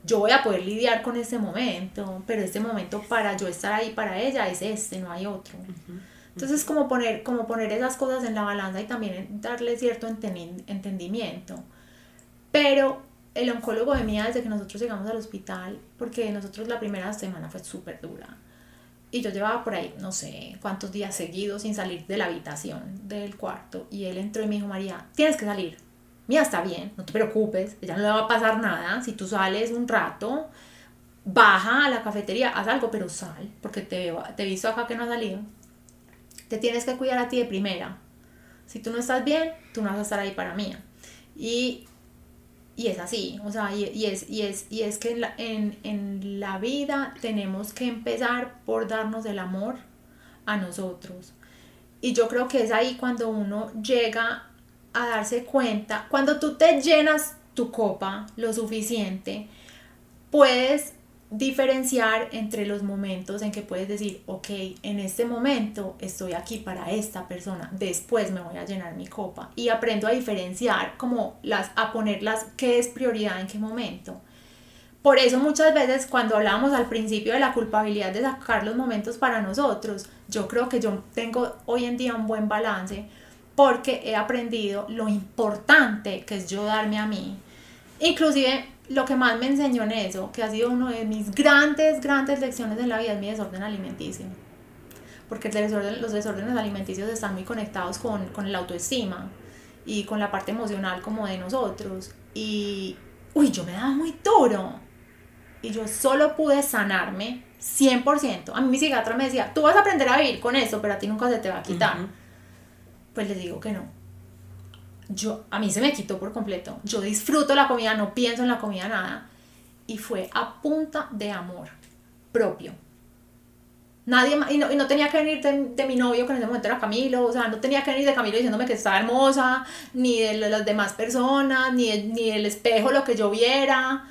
yo voy a poder lidiar con este momento, pero este momento para yo estar ahí para ella es este, no hay otro. Entonces como poner, como poner esas cosas en la balanza y también darle cierto entendimiento. Pero el oncólogo de mía, desde que nosotros llegamos al hospital, porque nosotros la primera semana fue súper dura. Y yo llevaba por ahí, no sé cuántos días seguidos sin salir de la habitación, del cuarto. Y él entró y me dijo, María, tienes que salir. Mía está bien, no te preocupes, ya no le va a pasar nada. Si tú sales un rato, baja a la cafetería, haz algo, pero sal, porque te, te visto acá que no has salido. Te tienes que cuidar a ti de primera. Si tú no estás bien, tú no vas a estar ahí para mí. Y y es así, o sea, y, es, y, es, y es que en la, en, en la vida tenemos que empezar por darnos el amor a nosotros. Y yo creo que es ahí cuando uno llega a darse cuenta, cuando tú te llenas tu copa lo suficiente, puedes diferenciar entre los momentos en que puedes decir, ok, en este momento estoy aquí para esta persona, después me voy a llenar mi copa y aprendo a diferenciar como las, a ponerlas, qué es prioridad en qué momento. Por eso muchas veces cuando hablábamos al principio de la culpabilidad de sacar los momentos para nosotros, yo creo que yo tengo hoy en día un buen balance porque he aprendido lo importante que es yo darme a mí. Inclusive lo que más me enseñó en eso, que ha sido una de mis grandes, grandes lecciones en la vida, es mi desorden alimenticio. Porque el desorden- los desórdenes alimenticios están muy conectados con, con la autoestima y con la parte emocional como de nosotros. Y, uy, yo me daba muy duro. Y yo solo pude sanarme 100%. A mí mi psiquiatra me decía, tú vas a aprender a vivir con eso, pero a ti nunca se te va a quitar. Pues les digo que no. Yo, a mí se me quitó por completo. Yo disfruto la comida, no pienso en la comida nada. Y fue a punta de amor propio. Nadie más, y no, y no tenía que venir de, de mi novio, que en ese momento era Camilo, o sea, no tenía que venir de Camilo diciéndome que estaba hermosa, ni de las demás personas, ni, de- ni del espejo lo que yo viera.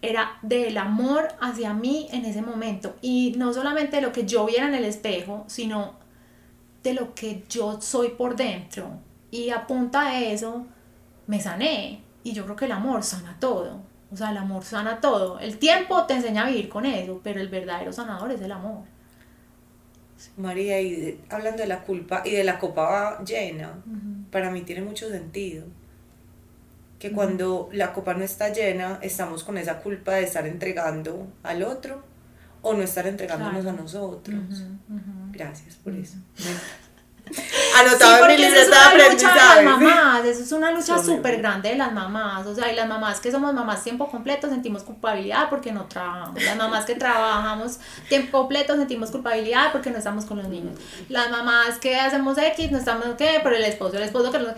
Era del amor hacia mí en ese momento. Y no solamente de lo que yo viera en el espejo, sino de lo que yo soy por dentro. Y a punta de eso me sané. Y yo creo que el amor sana todo. O sea, el amor sana todo. El tiempo te enseña a vivir con eso, pero el verdadero sanador es el amor. María, y de- hablando de la culpa y de la copa llena, para mí tiene mucho sentido. Que cuando la copa no está llena, estamos con esa culpa de estar entregando al otro o no estar entregándonos Claro. a nosotros. Gracias por eso. Anotado sí, en mi porque eso es libreta de una lucha de las aprendizaje. mamás, eso es una lucha súper grande de las mamás, o sea, y las mamás que somos mamás tiempo completo sentimos culpabilidad porque no trabajamos, las mamás que trabajamos tiempo completo sentimos culpabilidad porque no estamos con los niños, las mamás que hacemos X no estamos, ¿qué? Por el esposo, el esposo que no...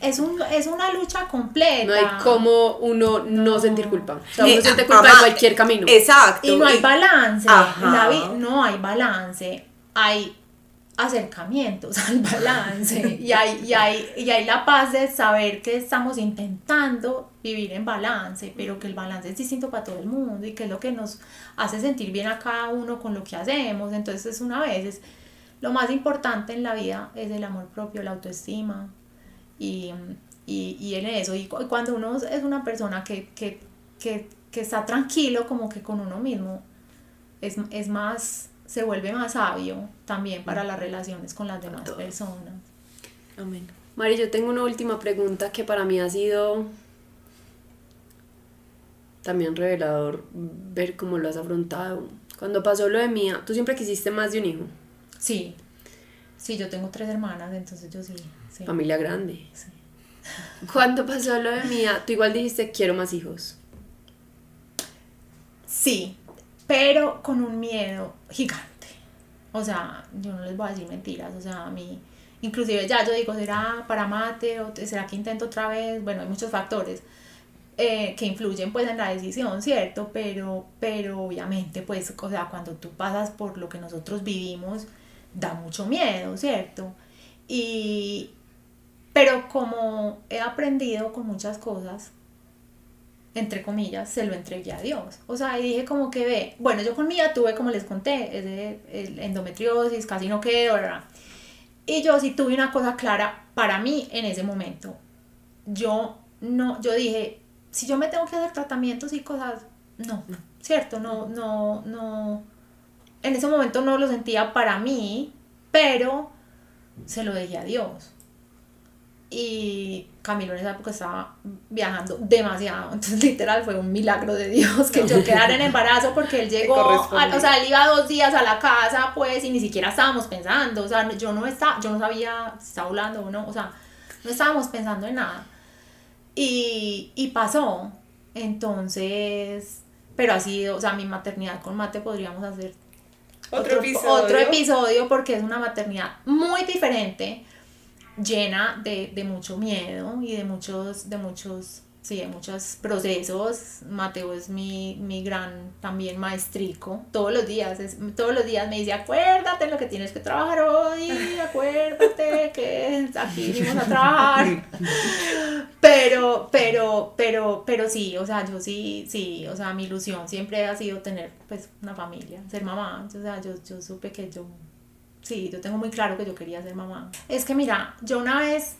Es, un, es una lucha completa. No hay como uno no sentir culpa. O sea, uno Eh, siente culpa mamá, en cualquier camino. Exacto. Y no hay balance. Ajá. La no hay balance. Hay acercamientos al balance. y, hay, y, hay, y hay la paz de saber que estamos intentando vivir en balance, pero que el balance es distinto para todo el mundo y que es lo que nos hace sentir bien a cada uno con lo que hacemos. Entonces, es una vez, es- lo más importante en la vida es el amor propio, la autoestima. Y, y, y en eso, y cu- cuando uno es una persona que, que, que, que está tranquilo como que con uno mismo, es, es más, se vuelve más sabio también para las relaciones con las demás personas. Amén. Mari, yo tengo una última pregunta que para mí ha sido también revelador ver cómo lo has afrontado. Cuando pasó lo de Mía, tú siempre quisiste más de un hijo, Sí, sí, yo tengo tres hermanas, entonces yo sí. sí, familia grande. sí. Cuando pasó lo de Mía, tú igual dijiste quiero más hijos. Sí, pero con un miedo gigante. O sea, yo no les voy a decir mentiras. O sea, a mí, inclusive ya yo digo, ¿será para mate o será que intento otra vez? Bueno, hay muchos factores eh, que influyen pues en la decisión, ¿cierto? Pero, pero obviamente pues, o sea, cuando tú pasas por lo que nosotros vivimos, da mucho miedo, ¿cierto? Y, pero como he aprendido con muchas cosas, entre comillas, se lo entregué a Dios. O sea, y dije como que ve, bueno, yo con Mía tuve, como les conté, el endometriosis, casi no quedó. Y yo sí tuve una cosa clara para mí en ese momento. Yo no, yo dije, si yo me tengo que hacer tratamientos y cosas, no, ¿cierto? No, no, no. En ese momento no lo sentía para mí, pero se lo dejé a Dios. Y Camilo en esa época estaba viajando demasiado. Entonces, literal, fue un milagro de Dios que yo quedara en embarazo porque él llegó, a- o sea, él iba dos días a la casa, pues, y ni siquiera estábamos pensando. O sea, yo no, estaba, yo no sabía si estaba hablando o no. O sea, no estábamos pensando en nada. Y, y pasó. Entonces, pero así, o sea, mi maternidad con mate podríamos hacer Otro episodio. otro episodio porque es una maternidad muy diferente, llena de, de mucho miedo y de muchos, de muchos, sí, de muchos procesos. Mateo es mi, mi gran también maestrico. Todos los días, es, todos los días me dice, acuérdate lo que tienes que trabajar hoy, acuérdate que aquí vinimos a trabajar. Pero, pero, pero, pero sí, o sea, yo sí, sí, o sea, mi ilusión siempre ha sido tener, pues, una familia, ser mamá. O sea, yo, yo supe que yo, sí, yo tengo muy claro que yo quería ser mamá. Es que mira, yo una vez,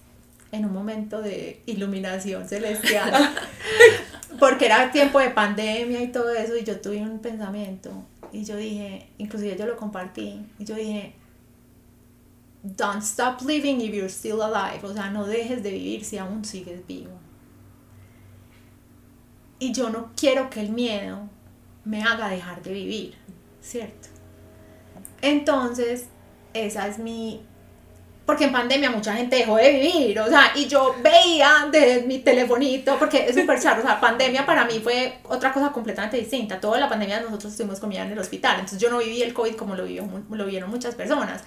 en un momento de iluminación celestial, porque era tiempo de pandemia y todo eso, y yo tuve un pensamiento, y yo dije, inclusive yo lo compartí, y yo dije, Don't stop living if you're still alive. O sea, no dejes de vivir si aún sigues vivo. Y yo no quiero que el miedo me haga dejar de vivir, ¿cierto? Entonces, esa es mi... Porque en pandemia mucha gente dejó de vivir, o sea, y yo veía de mi telefonito, porque es súper charro, o sea, pandemia para mí fue otra cosa completamente distinta. Toda la pandemia nosotros estuvimos comida en el hospital, entonces yo no viví el COVID como lo, vivió, lo vieron muchas personas.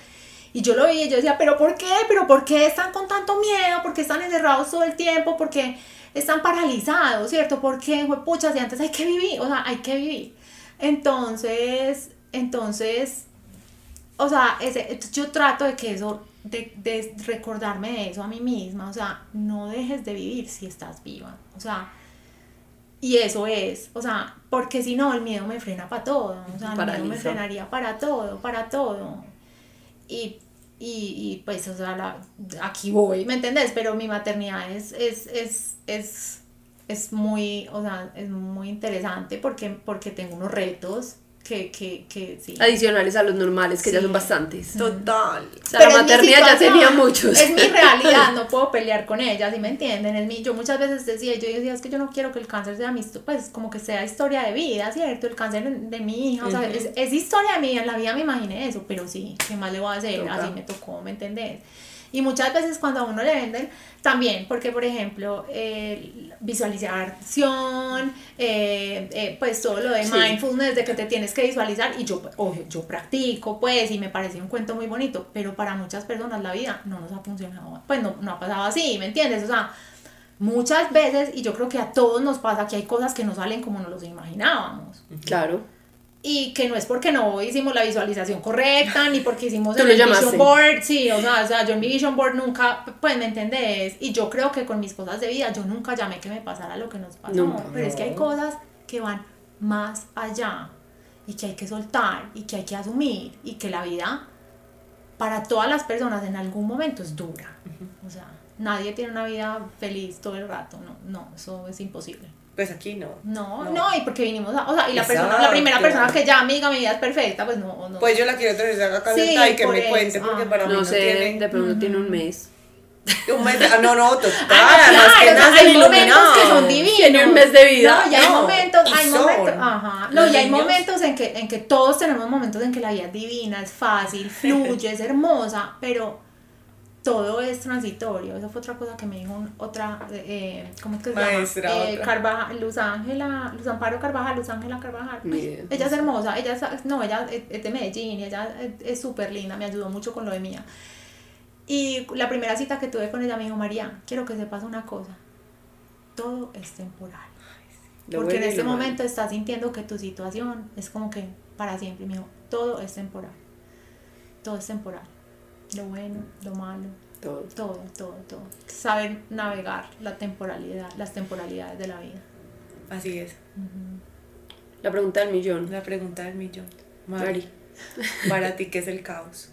Y yo lo y yo decía, pero ¿por qué? ¿Pero por qué están con tanto miedo? ¿Por qué están encerrados todo el tiempo? ¿Por qué están paralizados? ¿Cierto? ¿Por qué, pucha, si antes hay que vivir? O sea, hay que vivir. Entonces, entonces, o sea, ese, yo trato de que eso, de, de recordarme de eso a mí misma. O sea, no dejes de vivir si estás viva. O sea, y eso es, o sea, porque si no, el miedo me frena para todo. O sea, el miedo me frenaría para todo, para todo y, y, y, pues, o sea, la- aquí voy, ¿me entendés? Pero mi maternidad es, es, es, es, es muy, o sea, es muy interesante porque, porque tengo unos retos que, que, que sí. Adicionales a los normales, que ya son bastantes. Total. O sea, Pero la maternidad ya tenía muchos. Es mi realidad, no puedo pelear con ella, ¿sí me entienden? Es mi, yo muchas veces decía, yo decía, es que yo no quiero que el cáncer sea mi, pues como que sea historia de vida, ¿cierto? El cáncer de mi hija, o sea, es, es historia de mi vida, en la vida me imaginé eso, pero sí, ¿qué más le voy a hacer? Toca. Así me tocó, ¿me entendés? Y muchas veces cuando a uno le venden, también, porque por ejemplo, eh, visualización, eh, eh, pues todo lo de mindfulness, de que te tienes que visualizar, y yo, yo practico, pues, y me parece un cuento muy bonito, pero para muchas personas la vida no nos ha funcionado, pues no, no ha pasado así, ¿me entiendes? O sea, muchas veces, y yo creo que a todos nos pasa que hay cosas que no salen como nos los imaginábamos. Claro y que no es porque no hicimos la visualización correcta, ni porque hicimos el vision board, sí, o sea, o sea, yo en mi vision board nunca, pues me entendés, y yo creo que con mis cosas de vida yo nunca llamé que me pasara lo que nos pasó, pero es que hay cosas que van más allá y que hay que soltar y que hay que asumir y que la vida para todas las personas en algún momento es dura, o sea, nadie tiene una vida feliz todo el rato, no, no, eso es imposible. Pues aquí no. No, no, y porque vinimos a, o sea, y la persona, la primera persona que ya amiga, mi vida es perfecta, pues no, no. Pues yo la quiero tener acá sí, y que me cuente, porque para mí no, sé, tiene... de pronto tiene un mes. Un mes, ah, no, no, total, ah, que no, hay momentos que son divinos. Tiene un mes de vida. No, ya hay momentos, hay momentos, ajá, no, y hay momentos en que, en que todos tenemos momentos en que la vida es divina, es fácil, fluye, es hermosa, pero todo es transitorio. Esa fue otra cosa que me dijo otra, eh, ¿cómo es que se llama? Eh, Carvajal, Luz Ángela, Luz Amparo Carvajal, Luz Ángela Carvajal. ella es hermosa, ella es, no, ella es de Medellín y ella es súper linda, me ayudó mucho con lo de mía. Y la primera cita que tuve con ella me dijo, María, quiero que sepas una cosa, todo es temporal. Porque en este momento estás sintiendo que tu situación es como que para siempre. Y me dijo, todo es temporal. Todo es temporal lo bueno, lo malo, todo, todo, todo, todo. Saber navegar la temporalidad, las temporalidades de la vida. Así es. La pregunta del millón. La pregunta del millón. Mari, para ti, ¿qué es el caos?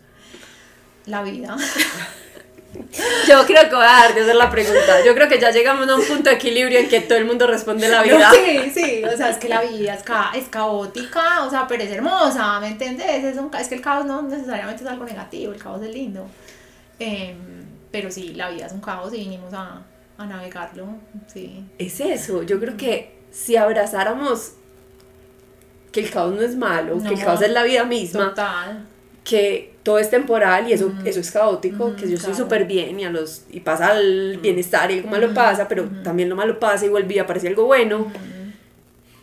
La vida. Yo creo que voy a dejar de hacer la pregunta. Yo creo que ya llegamos a un punto de equilibrio en que todo el mundo responde la vida. Sí, sí, o sea, es que la vida es, es caótica, o sea, pero es hermosa, ¿me entiendes? Es, un, es que el caos no necesariamente es algo negativo, el caos es lindo. Em, pero sí, la vida es un caos y vinimos a, a navegarlo, sí. Es eso, yo creo que si abrazáramos que el caos no es malo, que el caos es la vida misma. Total. Que todo es temporal y eso, eso es caótico, que yo estoy súper bien y, a los, y pasa el bienestar y algo malo pasa, pero también lo malo pasa y vuelve y aparece algo bueno.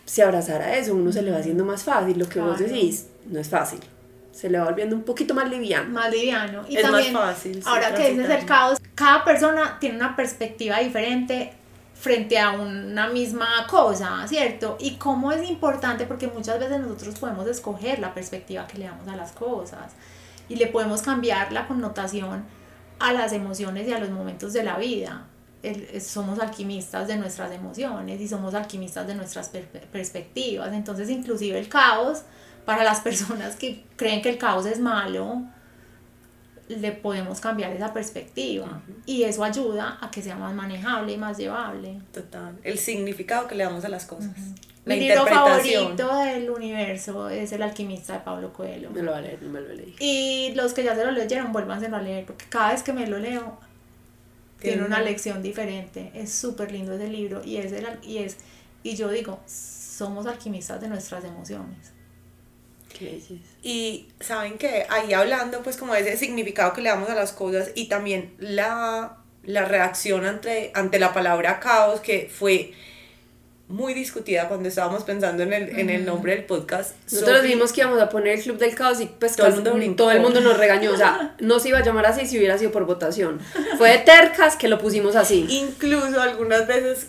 Si abrazara eso, uno se le va haciendo más fácil, lo que vos decís, no es fácil. Se le va volviendo un poquito más liviano. Más liviano. Y es también, más fácil. ahora que dices el caos, cada persona tiene una perspectiva diferente frente a una misma cosa, ¿cierto? Y cómo es importante porque muchas veces nosotros podemos escoger la perspectiva que le damos a las cosas y le podemos cambiar la connotación a las emociones y a los momentos de la vida. somos alquimistas de nuestras emociones y somos alquimistas de nuestras perspectivas. Entonces, inclusive el caos, para las personas que creen que el caos es malo, le podemos cambiar esa perspectiva y eso ayuda a que sea más manejable y más llevable. Total. El significado que le damos a las cosas. Mi libro favorito del universo es El alquimista de Pablo Coelho. Me lo voy a leer, no me lo leí. Y los que ya se lo leyeron, vuélvanselo a leer, porque cada vez que me lo leo, tiene una lección diferente. Es súper lindo ese libro y es, el, y es, y yo digo, somos alquimistas de nuestras emociones. ¿Qué y saben que ahí hablando pues como de ese significado que le damos a las cosas y también la, la reacción ante, ante la palabra caos que fue muy discutida cuando estábamos pensando en el, en el nombre del podcast. Nosotros dijimos que íbamos a poner el Club del Caos y pues todo, el mundo, todo el mundo nos regañó. O sea, no se iba a llamar así si hubiera sido por votación. Fue de tercas que lo pusimos así. Incluso algunas veces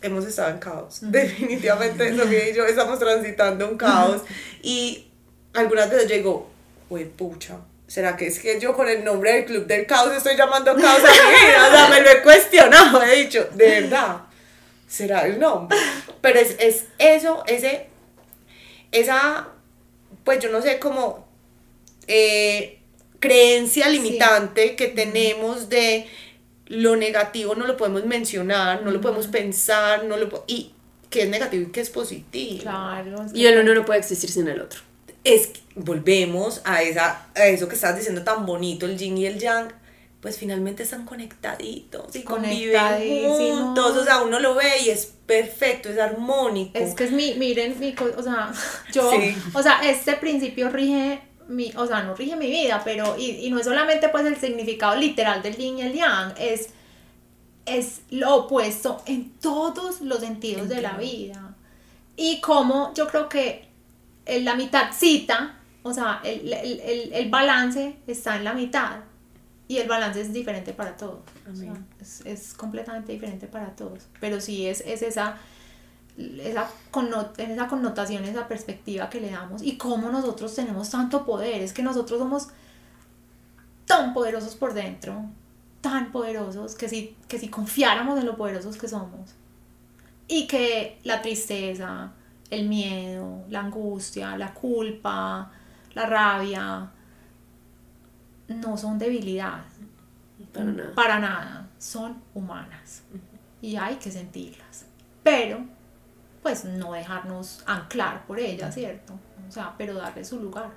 hemos estado en caos. Definitivamente Sofía y yo estamos transitando un caos. Y algunas veces llegó, uy, pucha. ¿Será que es que yo con el nombre del Club del Caos estoy llamando caos a mi vida? O sea, me lo he cuestionado, he dicho, de verdad será el nombre. Pero es, es eso, ese, esa, pues yo no sé, como eh, creencia limitante que tenemos de lo negativo no lo podemos mencionar, no lo podemos pensar, no lo y que es negativo y que es positivo. Claro. y el uno no puede existir sin el otro. Es volvemos a esa a eso que estás diciendo tan bonito, el yin y el yang pues finalmente están conectaditos y conviven juntos, o sea, uno lo ve y es perfecto, es armónico. Es que es mi, miren, mi, o sea, yo, o sea, este principio rige mi, o sea, no rige mi vida, pero, y, y no es solamente pues el significado literal del yin y el yang, es, es lo opuesto en todos los sentidos de la vida. Y como yo creo que en la mitad cita, o sea, el, el, el, el balance está en la mitad. Y el balance es diferente para todos. O sea, es, es, completamente diferente para todos. Pero sí es, es esa, esa, connot esa connotación, esa perspectiva que le damos. Y cómo nosotros tenemos tanto poder. Es que nosotros somos tan poderosos por dentro. Tan poderosos que si, que si confiáramos en lo poderosos que somos. Y que la tristeza, el miedo, la angustia, la culpa, la rabia, no son debilidad. Para nada. Para nada. Son humanas. Y hay que sentirlas. Pero, pues no dejarnos anclar por ellas, ¿cierto? O sea, pero darle su lugar.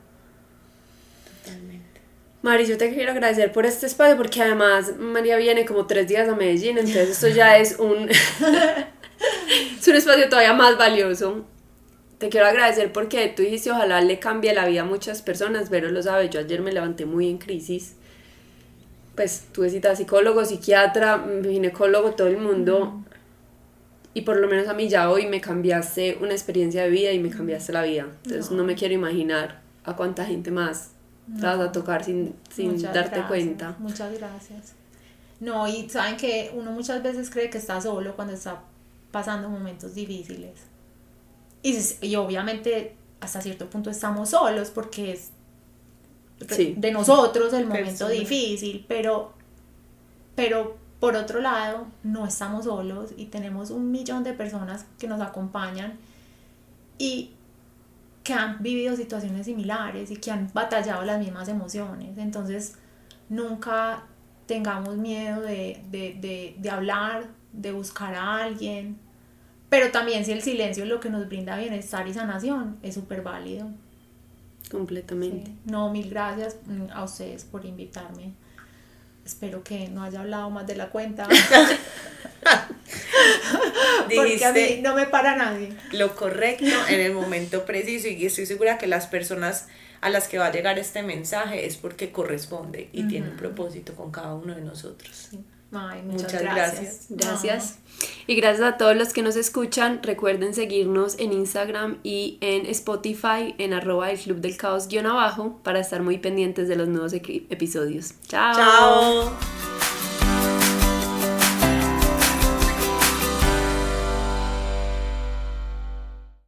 Totalmente. Mari, yo te quiero agradecer por este espacio porque además María viene como tres días a Medellín, entonces esto ya es un, es un espacio todavía más valioso. Te quiero agradecer porque tú dijiste ojalá le cambie la vida a muchas personas, pero lo sabes, yo ayer me levanté muy en crisis. Pues tuve cita psicólogo, psiquiatra, ginecólogo, todo el mundo. Y por lo menos a mí ya hoy me cambiaste una experiencia de vida y me cambiaste la vida. Entonces no, no me quiero imaginar a cuánta gente más te vas a tocar sin, sin Muchas darte gracias, cuenta. Muchas gracias. No, y saben que uno muchas veces cree que está solo cuando está pasando momentos difíciles. Y, y obviamente hasta cierto punto estamos solos porque es Sí. de nosotros el momento difícil, pero, pero por otro lado no estamos solos y tenemos un millón de personas que nos acompañan y que han vivido situaciones similares y que han batallado las mismas emociones. Entonces, nunca tengamos miedo de, de, de, de hablar, de buscar a alguien. Pero también si el silencio es lo que nos brinda bienestar y sanación, es súper válido. Completamente. Sí. No, mil gracias mm, a ustedes por invitarme. Espero que no haya hablado más de la cuenta. porque a mí no me para nadie. lo correcto en el momento preciso y estoy segura que las personas a las que va a llegar este mensaje es porque corresponde y tiene un propósito con cada uno de nosotros. Ay, muchas, Muchas gracias. Gracias. Y gracias a todos los que nos escuchan. Recuerden seguirnos en Instagram y en Spotify en arroba el club del caos guion abajo para estar muy pendientes de los nuevos episodios. Chao. Chao.